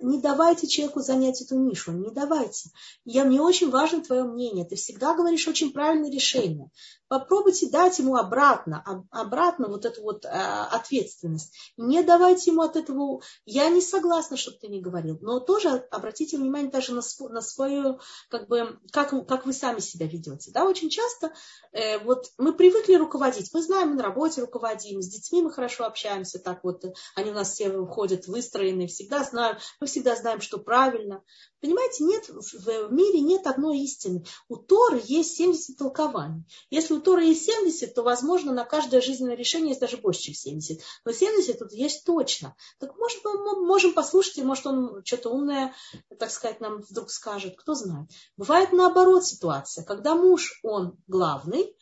[SPEAKER 1] не давайте человеку занять эту нишу, не давайте. Я, мне очень важно твое мнение. Ты всегда говоришь очень правильное решение. Попробуйте дать ему обратно, обратно вот эту вот э, ответственность. Не давайте ему от этого... Я не согласна, чтобы ты не говорил, но тоже обратите внимание даже на, на свою, как бы, как, как вы сами себя ведете. Да? Очень часто э, вот мы привыкли руководить. Мы знаем, мы на работе руководим, с детьми мы хорошо общаемся, так вот, они у нас все выходят выстроенные, всегда знают, мы всегда знаем, что правильно. Понимаете, нет, в мире нет одной истины. У Торы есть 70 толкований. Если у Торы есть 70, то, возможно, на каждое жизненное решение есть даже больше, чем 70. Но 70 тут есть точно. Так может, мы можем послушать, и может он что-то умное, так сказать, нам вдруг скажет. Кто знает. Бывает наоборот ситуация, когда муж, он главный,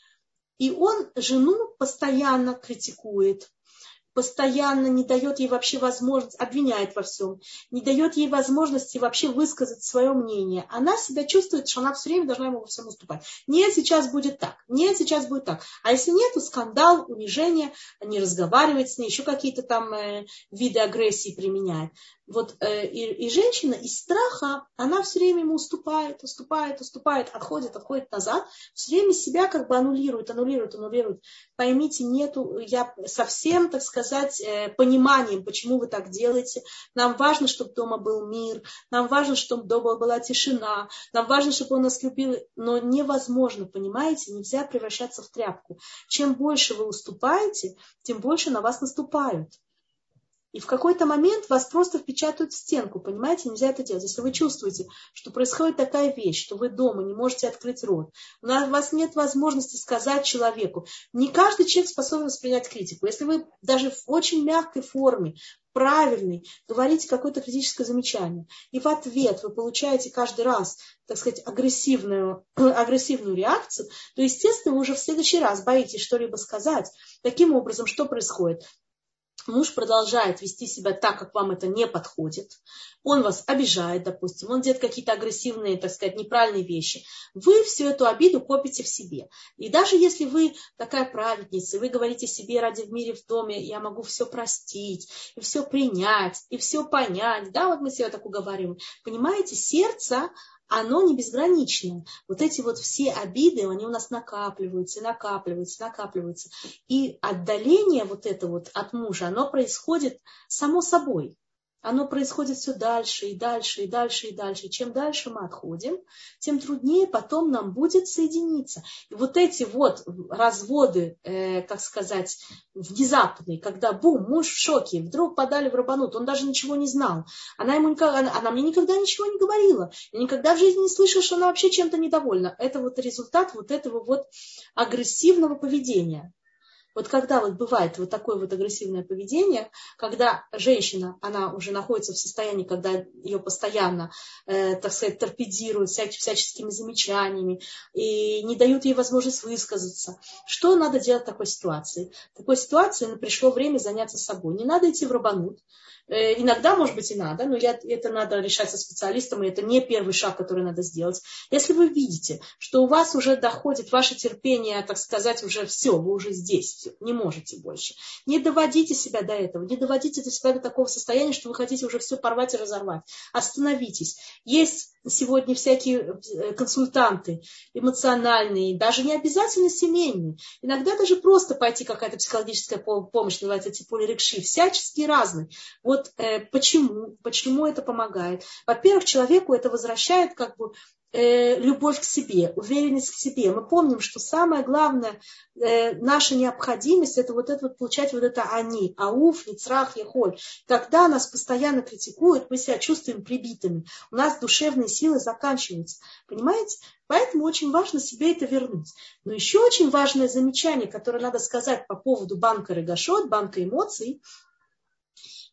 [SPEAKER 1] и он жену постоянно критикует, постоянно не дает ей вообще возможность, обвиняет во всем, не дает ей возможности вообще высказать свое мнение, она себя чувствует, что она все время должна ему во всем уступать. Нет, сейчас будет так, нет, сейчас будет так. А если нет, то скандал, унижение, не разговаривать с ней, еще какие-то там э, виды агрессии применяет вот э, и, и женщина из страха, она все время ему уступает, уступает, уступает, отходит, отходит назад, все время себя как бы аннулирует, аннулирует, аннулирует. Поймите, нету, я совсем, так сказать, э, пониманием, почему вы так делаете. Нам важно, чтобы дома был мир, нам важно, чтобы дома была тишина, нам важно, чтобы он нас любил, но невозможно, понимаете, нельзя превращаться в тряпку. Чем больше вы уступаете, тем больше на вас наступают. И в какой-то момент вас просто впечатают в стенку, понимаете, нельзя это делать. Если вы чувствуете, что происходит такая вещь, что вы дома не можете открыть рот, у вас нет возможности сказать человеку. Не каждый человек способен воспринять критику. Если вы даже в очень мягкой форме, правильный, говорите какое-то критическое замечание, и в ответ вы получаете каждый раз, так сказать, агрессивную, агрессивную реакцию, то, естественно, вы уже в следующий раз боитесь что-либо сказать. Таким образом, что происходит? Муж продолжает вести себя так, как вам это не подходит, он вас обижает, допустим, он делает какие-то агрессивные, так сказать, неправильные вещи, вы всю эту обиду копите в себе. И даже если вы такая праведница, вы говорите себе ради в мире в доме, я могу все простить, и все принять, и все понять, да, вот мы себе так уговариваем. Понимаете, сердце, оно не безграничное. Вот эти вот все обиды, они у нас накапливаются, накапливаются, накапливаются. И отдаление вот это вот от мужа, оно происходит само собой оно происходит все дальше и дальше и дальше и дальше. Чем дальше мы отходим, тем труднее потом нам будет соединиться. И вот эти вот разводы, э, как сказать, внезапные, когда бум, муж в шоке, вдруг подали в рабанут, он даже ничего не знал. Она, ему никогда, она мне никогда ничего не говорила. Я никогда в жизни не слышала, что она вообще чем-то недовольна. Это вот результат вот этого вот агрессивного поведения. Вот когда вот бывает вот такое вот агрессивное поведение, когда женщина, она уже находится в состоянии, когда ее постоянно, э, так сказать, торпедируют всяч, всяческими замечаниями и не дают ей возможность высказаться. Что надо делать в такой ситуации? В такой ситуации пришло время заняться собой. Не надо идти в рабанут, Э, иногда, может быть, и надо, но я, это надо решать со специалистом, и это не первый шаг, который надо сделать. Если вы видите, что у вас уже доходит ваше терпение, так сказать, уже все, вы уже здесь, все, не можете больше. Не доводите себя до этого, не доводите себя до такого состояния, что вы хотите уже все порвать и разорвать. Остановитесь. Есть сегодня всякие э, консультанты эмоциональные, даже не обязательно семейные. Иногда даже просто пойти какая-то психологическая помощь, называется типа рекши, всячески разные. Вот э, почему, почему это помогает? Во-первых, человеку это возвращает как бы э, любовь к себе, уверенность в себе. Мы помним, что самое главное, э, наша необходимость, это вот это вот получать вот это они, ауф, ницрах, ехоль. Когда нас постоянно критикуют, мы себя чувствуем прибитыми. У нас душевные силы заканчиваются. Понимаете? Поэтому очень важно себе это вернуть. Но еще очень важное замечание, которое надо сказать по поводу банка Регашот, банка эмоций,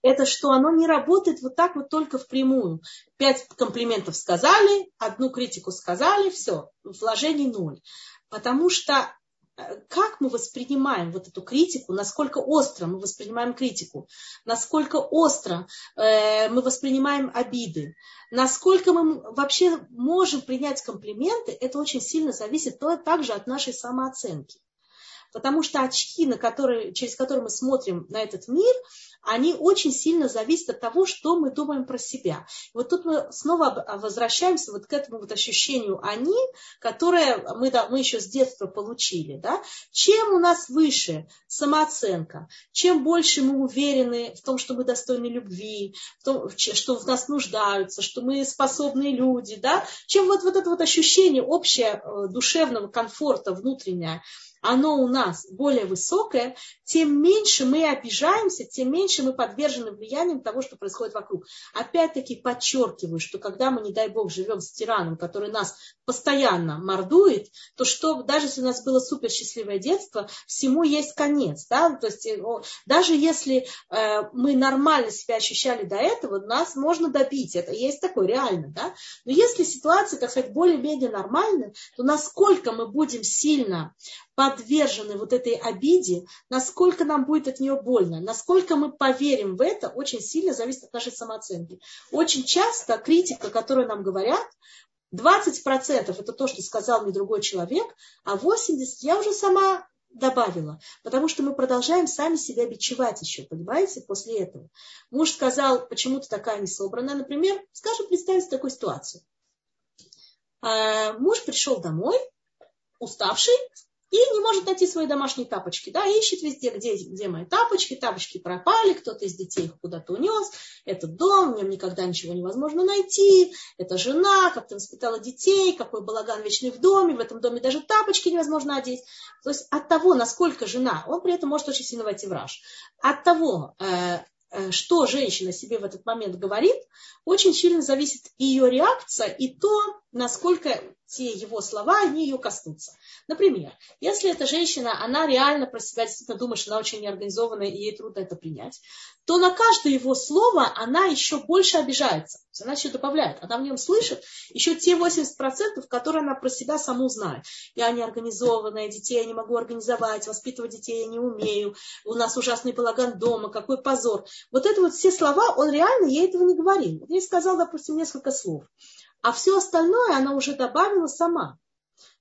[SPEAKER 1] это что оно не работает вот так вот только впрямую. Пять комплиментов сказали, одну критику сказали, все, вложений ноль. Потому что как мы воспринимаем вот эту критику, насколько остро мы воспринимаем критику, насколько остро э, мы воспринимаем обиды, насколько мы вообще можем принять комплименты, это очень сильно зависит то, также от нашей самооценки. Потому что очки, на которые, через которые мы смотрим на этот мир, они очень сильно зависят от того, что мы думаем про себя. И вот тут мы снова возвращаемся вот к этому вот ощущению «они», которое мы, да, мы еще с детства получили. Да? Чем у нас выше самооценка, чем больше мы уверены в том, что мы достойны любви, в том, что в нас нуждаются, что мы способные люди, да? чем вот, вот это вот ощущение общее э, душевного комфорта внутреннее, оно у нас более высокое, тем меньше мы обижаемся, тем меньше мы подвержены влиянием того, что происходит вокруг. Опять-таки подчеркиваю, что когда мы, не дай бог, живем с тираном, который нас постоянно мордует, то что, даже если у нас было супер счастливое детство, всему есть конец. Да? То есть, э, даже если э, мы нормально себя ощущали до этого, нас можно добить. Это есть такое реально. Да? Но если ситуация, так сказать, более-менее нормальная, то насколько мы будем сильно подвержены вот этой обиде, насколько нам будет от нее больно, насколько мы поверим в это, очень сильно зависит от нашей самооценки. Очень часто критика, которую нам говорят, 20% это то, что сказал мне другой человек, а 80% я уже сама добавила, потому что мы продолжаем сами себя бичевать еще, понимаете, после этого. Муж сказал, почему ты такая несобранная, например, скажем, представьте такую ситуацию. А, муж пришел домой, уставший, и не может найти свои домашние тапочки, да, ищет везде, где, где мои тапочки, тапочки пропали, кто-то из детей их куда-то унес, этот дом, в нем никогда ничего невозможно найти, это жена, как ты воспитала детей, какой балаган вечный в доме, в этом доме даже тапочки невозможно одеть. То есть от того, насколько жена, он при этом может очень сильно войти в раж, от того, э, э, что женщина себе в этот момент говорит, очень сильно зависит ее реакция, и то, насколько те его слова, они ее коснутся. Например, если эта женщина, она реально про себя действительно думает, что она очень неорганизованная, и ей трудно это принять, то на каждое его слово она еще больше обижается. Она еще добавляет. Она в нем слышит еще те 80%, которые она про себя саму знает. Я неорганизованная, детей я не могу организовать, воспитывать детей я не умею, у нас ужасный балаган дома, какой позор. Вот это вот все слова, он реально ей этого не говорил. Он ей сказал, допустим, несколько слов а все остальное она уже добавила сама.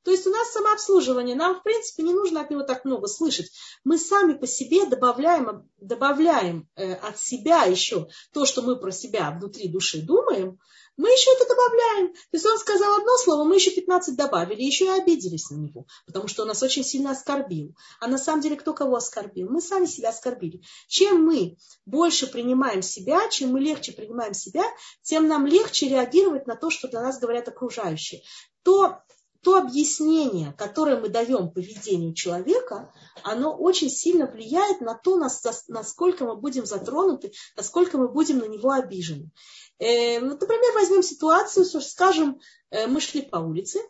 [SPEAKER 1] То есть у нас самообслуживание, нам в принципе не нужно от него так много слышать. Мы сами по себе добавляем, добавляем э, от себя еще то, что мы про себя внутри души думаем, мы еще это добавляем. То есть он сказал одно слово, мы еще 15 добавили, еще и обиделись на него, потому что он нас очень сильно оскорбил. А на самом деле кто кого оскорбил? Мы сами себя оскорбили. Чем мы больше принимаем себя, чем мы легче принимаем себя, тем нам легче реагировать на то, что для нас говорят окружающие. То то объяснение, которое мы даем поведению человека, оно очень сильно влияет на то, насколько мы будем затронуты, насколько мы будем на него обижены. Э, например, возьмем ситуацию, скажем, э, мы шли по улице,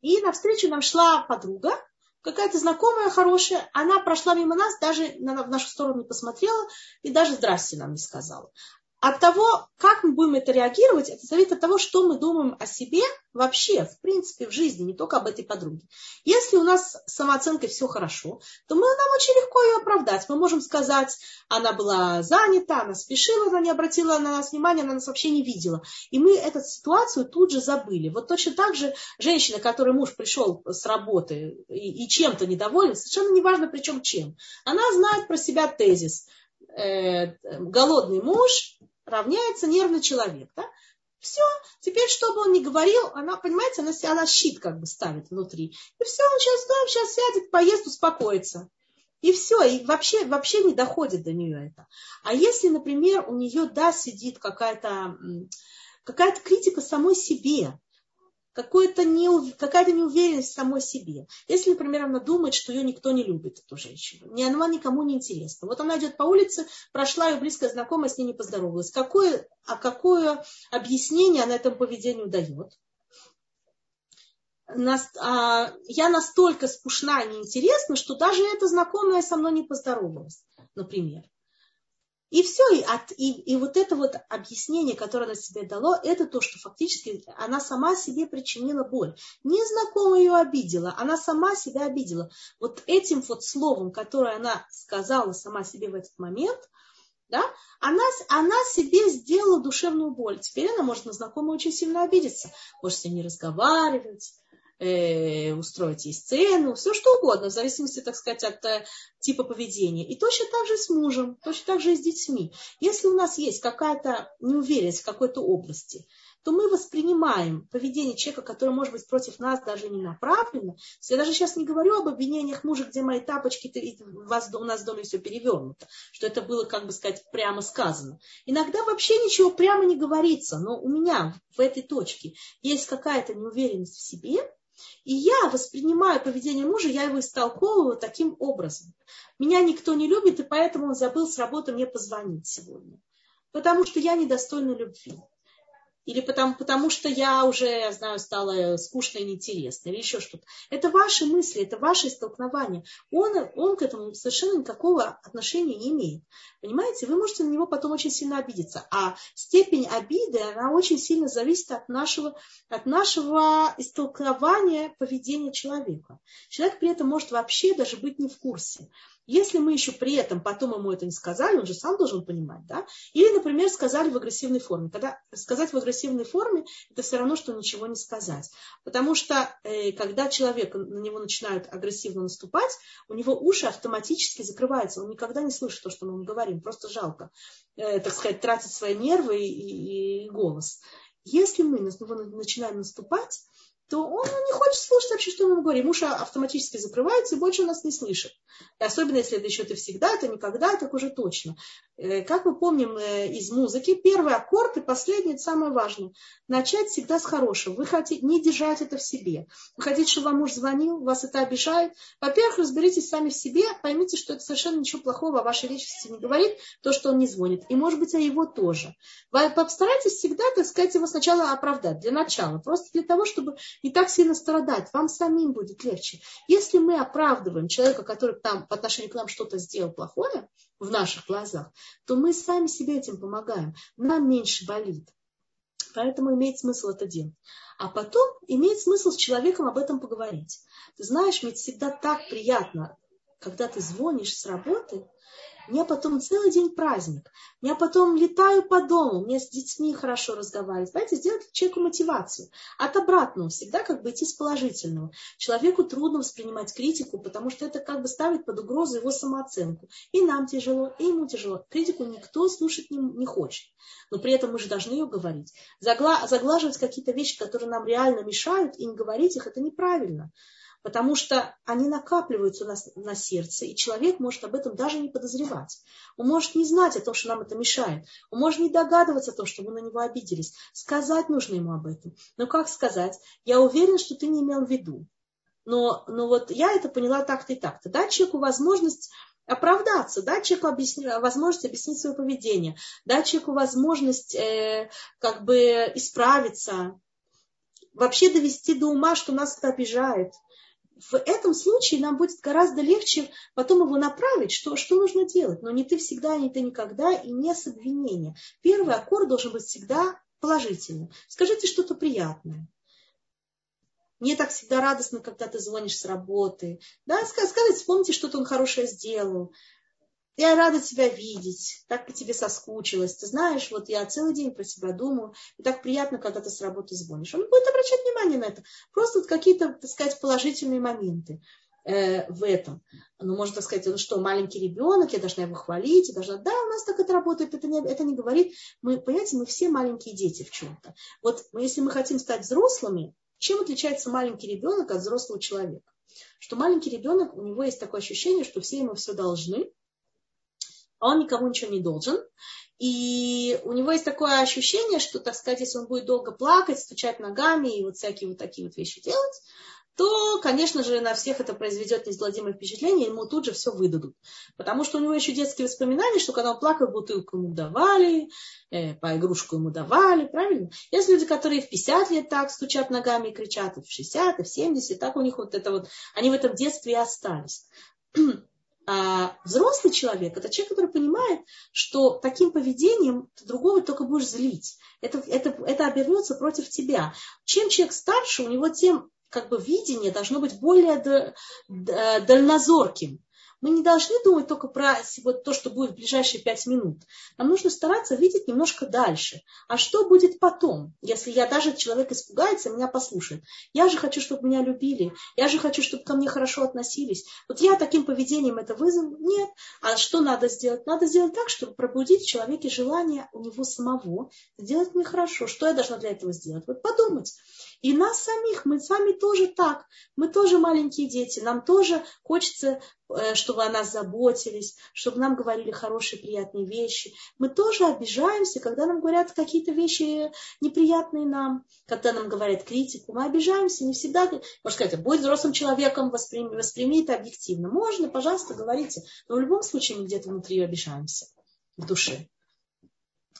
[SPEAKER 1] и навстречу нам шла подруга, какая-то знакомая хорошая, она прошла мимо нас, даже в нашу сторону не посмотрела и даже здрасте нам не сказала от того, как мы будем это реагировать, это зависит от того, что мы думаем о себе вообще, в принципе, в жизни, не только об этой подруге. Если у нас с самооценкой все хорошо, то мы, нам очень легко ее оправдать. Мы можем сказать, она была занята, она спешила, она не обратила на нас внимания, она нас вообще не видела. И мы эту ситуацию тут же забыли. Вот точно так же женщина, которой муж пришел с работы и, и чем-то недоволен, совершенно неважно, причем чем, она знает про себя тезис э, голодный муж равняется нервный человек. Да? Все, теперь, что бы он ни говорил, она, понимаете, она, она щит как бы ставит внутри. И все, он сейчас, да, сейчас сядет, поест, успокоится. И все, и вообще, вообще не доходит до нее это. А если, например, у нее, да, сидит какая-то какая критика самой себе, какая-то неуверенность в самой себе. Если, например, она думает, что ее никто не любит, эту женщину, ни она никому не интересна. Вот она идет по улице, прошла ее близкая знакомая, с ней не поздоровалась. Какое, а какое объяснение она этому поведению дает? А, я настолько скучна и неинтересна, что даже эта знакомая со мной не поздоровалась, например. И все, и, от, и, и вот это вот объяснение, которое она себе дало, это то, что фактически она сама себе причинила боль. Незнакомая ее обидела, она сама себя обидела. Вот этим вот словом, которое она сказала сама себе в этот момент, да, она, она себе сделала душевную боль. Теперь она может на знакомую очень сильно обидеться, может с ней не разговаривать, э, устроить ей сцену, все что угодно, в зависимости, так сказать, от э, типа поведения. И точно так же с мужем, точно так же и с детьми. Если у нас есть какая-то неуверенность в какой-то области, то мы воспринимаем поведение человека, который может быть против нас даже не направлено. Я даже сейчас не говорю об обвинениях мужа, где мои тапочки, и у, вас, у нас в доме все перевернуто, что это было, как бы сказать, прямо сказано. Иногда вообще ничего прямо не говорится, но у меня в этой точке есть какая-то неуверенность в себе, и я воспринимаю поведение мужа, я его истолковываю таким образом. Меня никто не любит, и поэтому он забыл с работы мне позвонить сегодня. Потому что я недостойна любви или потому, потому что я уже, я знаю, стала скучной и неинтересной, или еще что-то. Это ваши мысли, это ваши столкновения. Он, он к этому совершенно никакого отношения не имеет. Понимаете, вы можете на него потом очень сильно обидеться. А степень обиды, она очень сильно зависит от нашего, от нашего истолкования поведения человека. Человек при этом может вообще даже быть не в курсе. Если мы еще при этом потом ему это не сказали, он же сам должен понимать, да? Или, например, сказали в агрессивной форме. Когда сказать в агрессивной форме, это все равно, что ничего не сказать. Потому что, э, когда человек, на него начинают агрессивно наступать, у него уши автоматически закрываются. Он никогда не слышит то, что мы ему говорим. Просто жалко, э, так сказать, тратить свои нервы и, и голос. Если мы на него начинаем наступать, то он не хочет слушать вообще, что мы говорим. Муж автоматически закрывается и больше нас не слышит. И особенно, если это еще ты всегда, это никогда, так уже точно. Э, как мы помним э, из музыки, первый аккорд и последний, это самое важное. Начать всегда с хорошего. Вы хотите не держать это в себе. Вы хотите, чтобы вам муж звонил, вас это обижает. Во-первых, разберитесь сами в себе, поймите, что это совершенно ничего плохого о вашей личности не говорит, то, что он не звонит. И, может быть, о его тоже. Вы постарайтесь всегда, так сказать, его сначала оправдать, для начала. Просто для того, чтобы не так сильно страдать. Вам самим будет легче. Если мы оправдываем человека, который там по отношению к нам что-то сделал плохое, в наших глазах, то мы сами себе этим помогаем. Нам меньше болит. Поэтому имеет смысл это делать. А потом имеет смысл с человеком об этом поговорить. Ты знаешь, ведь всегда так приятно, когда ты звонишь с работы, мне потом целый день праздник. Я потом летаю по дому, мне с детьми хорошо разговаривать. Знаете, сделать человеку мотивацию. От обратного всегда как бы идти с положительного. Человеку трудно воспринимать критику, потому что это как бы ставит под угрозу его самооценку. И нам тяжело, и ему тяжело. Критику никто слушать не, не хочет. Но при этом мы же должны ее говорить. Загла, заглаживать какие-то вещи, которые нам реально мешают, и не говорить их, это неправильно потому что они накапливаются у нас на сердце, и человек может об этом даже не подозревать. Он может не знать о том, что нам это мешает. Он может не догадываться о том, что мы на него обиделись. Сказать нужно ему об этом. Но как сказать? Я уверен, что ты не имел в виду. Но, но вот я это поняла так-то и так-то. Дать человеку возможность оправдаться, дать человеку объясни, возможность объяснить свое поведение, дать человеку возможность э, как бы исправиться, вообще довести до ума, что нас это обижает в этом случае нам будет гораздо легче потом его направить, что, что нужно делать. Но не ты всегда, не ты никогда и не с обвинения. Первый аккорд должен быть всегда положительным. Скажите что-то приятное. Мне так всегда радостно, когда ты звонишь с работы. Да, сказать, вспомните, что-то он хорошее сделал. Я рада тебя видеть, так по тебе соскучилась. Ты знаешь, вот я целый день про тебя думаю, и так приятно, когда ты с работы звонишь. Он будет обращать внимание на это. Просто вот какие-то, так сказать, положительные моменты э, в этом. Ну, можно так сказать, ну что, маленький ребенок, я должна его хвалить, я должна, да, у нас так это работает, это не, это не говорит. Мы, понимаете, мы все маленькие дети в чем-то. Вот если мы хотим стать взрослыми, чем отличается маленький ребенок от взрослого человека? Что маленький ребенок, у него есть такое ощущение, что все ему все должны, а он никому ничего не должен. И у него есть такое ощущение, что, так сказать, если он будет долго плакать, стучать ногами и вот всякие вот такие вот вещи делать, то, конечно же, на всех это произведет неизгладимое впечатление, ему тут же все выдадут. Потому что у него еще детские воспоминания, что когда он плакал, бутылку ему давали, э, по игрушку ему давали, правильно? Есть люди, которые в 50 лет так стучат ногами и кричат, и в 60, и в 70, так у них вот это вот, они в этом детстве и остались. А взрослый человек – это человек, который понимает, что таким поведением ты другого только будешь злить. Это, это, это обернется против тебя. Чем человек старше, у него тем как бы видение должно быть более дальнозорким. Мы не должны думать только про вот то, что будет в ближайшие пять минут. Нам нужно стараться видеть немножко дальше. А что будет потом, если я даже человек испугается, меня послушает? Я же хочу, чтобы меня любили. Я же хочу, чтобы ко мне хорошо относились. Вот я таким поведением это вызову? Нет. А что надо сделать? Надо сделать так, чтобы пробудить в человеке желание у него самого сделать мне хорошо. Что я должна для этого сделать? Вот подумать. И нас самих, мы с вами тоже так. Мы тоже маленькие дети. Нам тоже хочется, э, чтобы о нас заботились, чтобы нам говорили хорошие, приятные вещи. Мы тоже обижаемся, когда нам говорят какие-то вещи неприятные нам, когда нам говорят критику. Мы обижаемся, не всегда. Можно сказать, будь взрослым человеком, восприми, восприми это объективно. Можно, пожалуйста, говорите. Но в любом случае мы где-то внутри обижаемся в душе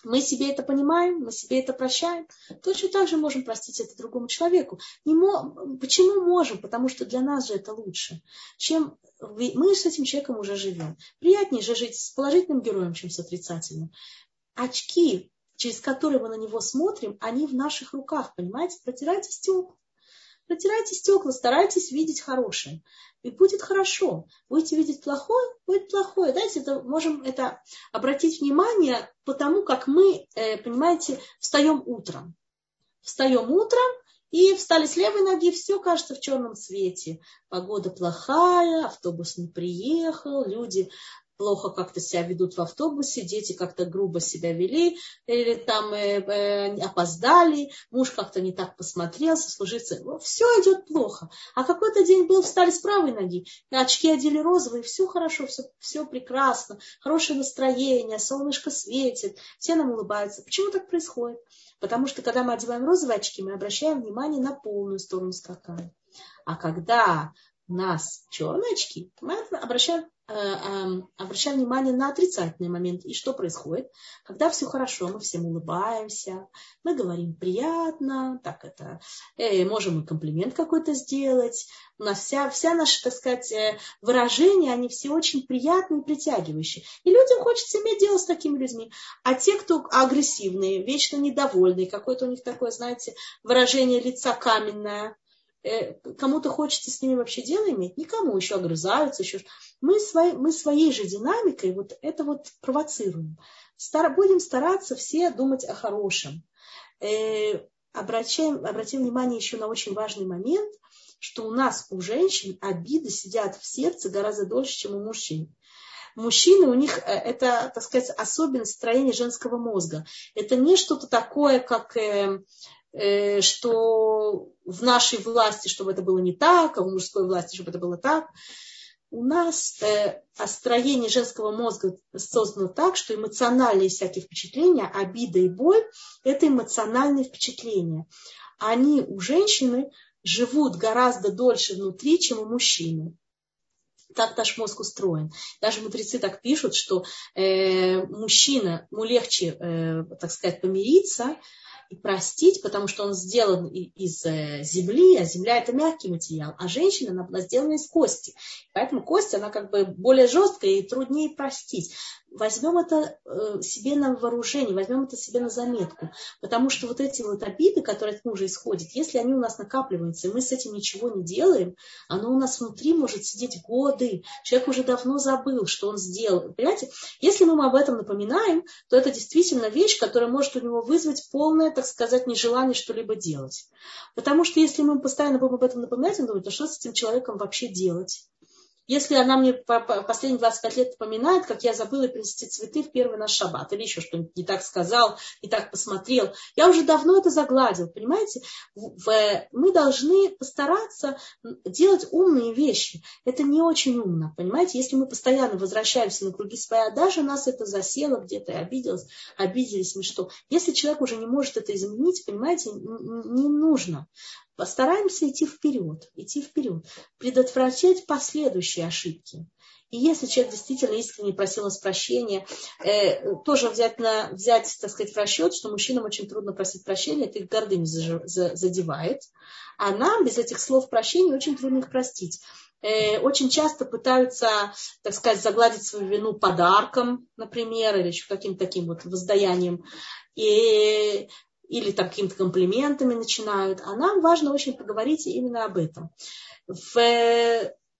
[SPEAKER 1] мы себе это понимаем, мы себе это прощаем, точно так же можем простить это другому человеку. Мо... Почему можем? Потому что для нас же это лучше. Чем мы с этим человеком уже живем. Приятнее же жить с положительным героем, чем с отрицательным. Очки, через которые мы на него смотрим, они в наших руках, понимаете? Протирайте стекла. Протирайте стекла, старайтесь видеть хорошее и будет хорошо. Будете видеть плохое, будет плохое. Знаете, это, можем это обратить внимание по тому, как мы, э, понимаете, встаем утром. Встаем утром, и встали с левой ноги, все кажется в черном цвете. Погода плохая, автобус не приехал, люди плохо как-то себя ведут в автобусе, дети как-то грубо себя вели, или там э, э, опоздали, муж как-то не так посмотрел, сослужиться. Ну, все идет плохо. А какой-то день был, встали с правой ноги, очки одели розовые, все хорошо, все, все прекрасно, хорошее настроение, солнышко светит, все нам улыбаются. Почему так происходит? Потому что когда мы одеваем розовые очки, мы обращаем внимание на полную сторону скакания. А когда у нас черные очки, мы обращаем обращаем внимание на отрицательный момент. И что происходит? Когда все хорошо, мы всем улыбаемся, мы говорим приятно, так это, э, можем и комплимент какой-то сделать. У нас вся, вся наша, так сказать, э, выражения, они все очень приятные и притягивающие. И людям хочется иметь дело с такими людьми. А те, кто агрессивные, вечно недовольные, какое-то у них такое, знаете, выражение лица каменное, Э, кому-то хочется с ними вообще дело иметь, никому еще огрызаются, еще мы, свои, мы своей же динамикой вот это вот провоцируем. Стар, будем стараться все думать о хорошем. Э, обращаем, обратим внимание еще на очень важный момент, что у нас, у женщин, обиды сидят в сердце гораздо дольше, чем у мужчин. Мужчины, у них э, это, так сказать, особенность строения женского мозга. Это не что-то такое, как э, Э, что в нашей власти, чтобы это было не так, а в мужской власти, чтобы это было так. У нас э, строение женского мозга создано так, что эмоциональные всякие впечатления, обида и боль – это эмоциональные впечатления. Они у женщины живут гораздо дольше внутри, чем у мужчины. Так наш мозг устроен. Даже мудрецы так пишут, что э, мужчина, ему легче, э, так сказать, помириться, и простить, потому что он сделан из э, земли, а земля это мягкий материал, а женщина она была сделана из кости. Поэтому кость, она как бы более жесткая и труднее простить возьмем это э, себе на вооружение, возьмем это себе на заметку. Потому что вот эти вот обиды, которые от мужа исходят, если они у нас накапливаются, и мы с этим ничего не делаем, оно у нас внутри может сидеть годы. Человек уже давно забыл, что он сделал. Понимаете? Если мы об этом напоминаем, то это действительно вещь, которая может у него вызвать полное, так сказать, нежелание что-либо делать. Потому что если мы постоянно будем об этом напоминать, он думает, а что с этим человеком вообще делать? Если она мне последние 25 лет напоминает, как я забыла принести цветы в первый наш шаббат, или еще что-нибудь не так сказал, не так посмотрел, я уже давно это загладил, понимаете? Мы должны постараться делать умные вещи. Это не очень умно, понимаете? Если мы постоянно возвращаемся на круги своя, даже нас это засело где-то и обиделось, обиделись мы что. Если человек уже не может это изменить, понимаете, не нужно. Постараемся идти вперед, идти вперед, предотвращать последующие ошибки. И если человек действительно искренне просил нас прощения, э, тоже взять, на, взять, так сказать, в расчет, что мужчинам очень трудно просить прощения, это их гордыню задевает, а нам без этих слов прощения очень трудно их простить. э, очень часто пытаются, так сказать, загладить свою вину подарком, например, или еще каким-то таким вот воздаянием. И или там какими-то комплиментами начинают, а нам важно очень поговорить именно об этом. В,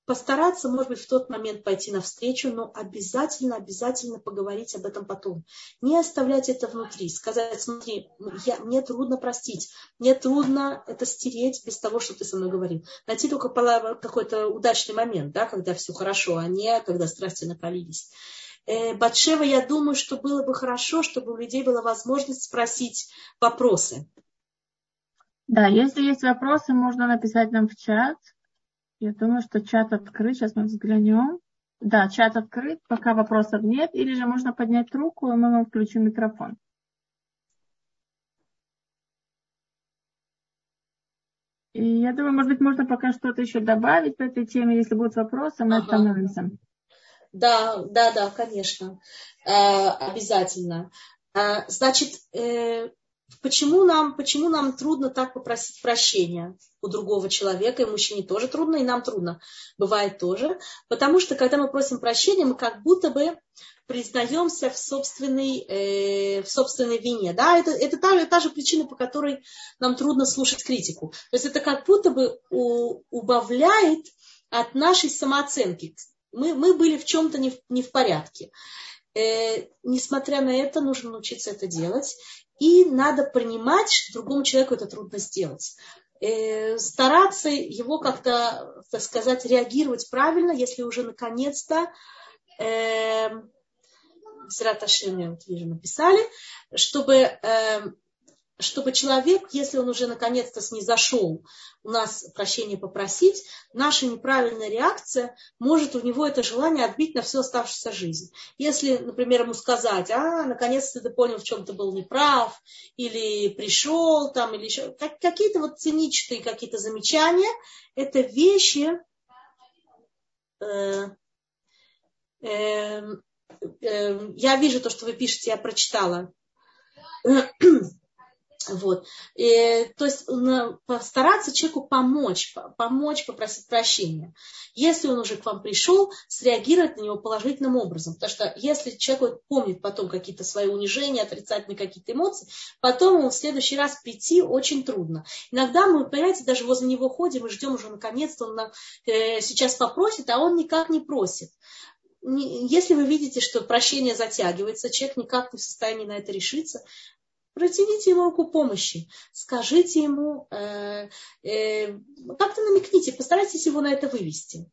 [SPEAKER 1] постараться, может быть, в тот момент пойти навстречу, но обязательно, обязательно поговорить об этом потом. Не оставлять это внутри, сказать, смотри, я, мне трудно простить, мне трудно это стереть без того, что ты со мной говорил. Найти только какой-то удачный момент, да, когда все хорошо, а не когда страсти накалились. Э, Батшева, я думаю, что было бы хорошо, чтобы у людей была возможность спросить вопросы.
[SPEAKER 2] Да, если есть вопросы, можно написать нам в чат. Я думаю, что чат открыт. Сейчас мы взглянем. Да, чат открыт, пока вопросов нет. Или же можно поднять руку, и мы вам включим микрофон. И я думаю, может быть, можно пока что-то еще добавить по этой теме. Если будут вопросы, мы ага. остановимся.
[SPEAKER 1] Да, да, да, конечно, э, обязательно. Э, значит, э, почему нам, почему нам трудно так попросить прощения у другого человека, и мужчине тоже трудно, и нам трудно, бывает тоже, потому что когда мы просим прощения, мы как будто бы признаемся в собственной, э, в собственной вине. Да? Это, это та, та же причина, по которой нам трудно слушать критику. То есть это как будто бы у, убавляет от нашей самооценки. Мы, мы были в чем-то не не в порядке. Э, несмотря на это, нужно научиться это делать. И надо принимать, что другому человеку это трудно сделать. Э, стараться его как-то, так сказать, реагировать правильно, если уже наконец-то э, Сираташин, вот вижу, написали, чтобы э, чтобы человек, если он уже наконец-то снизошел у нас прощения попросить, наша неправильная реакция может у него это желание отбить на всю оставшуюся жизнь. Если, например, ему сказать, а, наконец-то ты понял, в чем ты был неправ, или пришел там, или еще, какие-то вот циничные какие-то замечания, это вещи, э, э, э, я вижу то, что вы пишете, я прочитала вот. И, то есть постараться человеку помочь, помочь попросить прощения. Если он уже к вам пришел, среагировать на него положительным образом. Потому что если человек помнит потом какие-то свои унижения, отрицательные какие-то эмоции, потом ему в следующий раз прийти очень трудно. Иногда мы, понимаете, даже возле него ходим и ждем уже наконец-то он э, сейчас попросит, а он никак не просит если вы видите, что прощение затягивается, человек никак не в состоянии на это решиться, протяните ему руку помощи, скажите ему, э, э, как-то намекните, постарайтесь его на это вывести,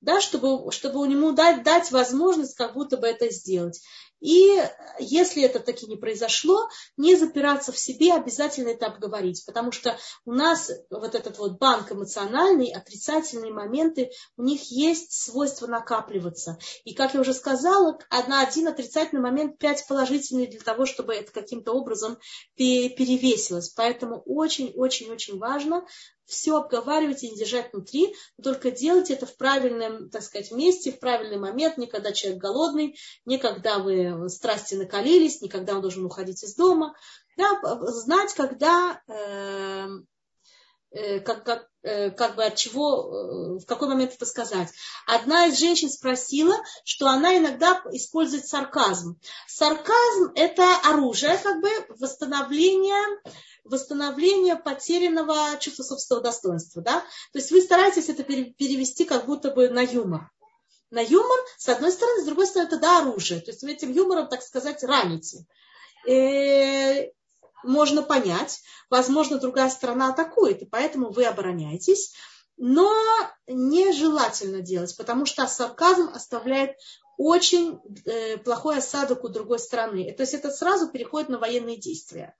[SPEAKER 1] да, чтобы, чтобы ему дать, дать возможность как будто бы это сделать. И если это таки не произошло, не запираться в себе, обязательно это обговорить, потому что у нас вот этот вот банк эмоциональный, отрицательные моменты, у них есть свойство накапливаться. И, как я уже сказала, на один отрицательный момент пять положительных для того, чтобы это каким-то образом перевесилось. Поэтому очень-очень-очень важно все обговаривать и не держать внутри, но только делайте это в правильном, так сказать, месте, в правильный момент, не когда человек голодный, не когда вы страсти накалились, не когда он должен уходить из дома. Да, знать, когда, э, э, как, как, э, как бы от чего, э, в какой момент это сказать. Одна из женщин спросила, что она иногда использует сарказм. Сарказм – это оружие, как бы восстановления восстановление потерянного чувства собственного достоинства. Да? То есть вы стараетесь это перевести как будто бы на юмор. На юмор, с одной стороны, с другой стороны, это да, оружие. То есть вы этим юмором, так сказать, раните. Э, можно понять, возможно, другая сторона атакует, и поэтому вы обороняетесь. Но нежелательно делать, потому что сарказм оставляет очень э, плохой осадок у другой стороны. То есть это сразу переходит на военные действия.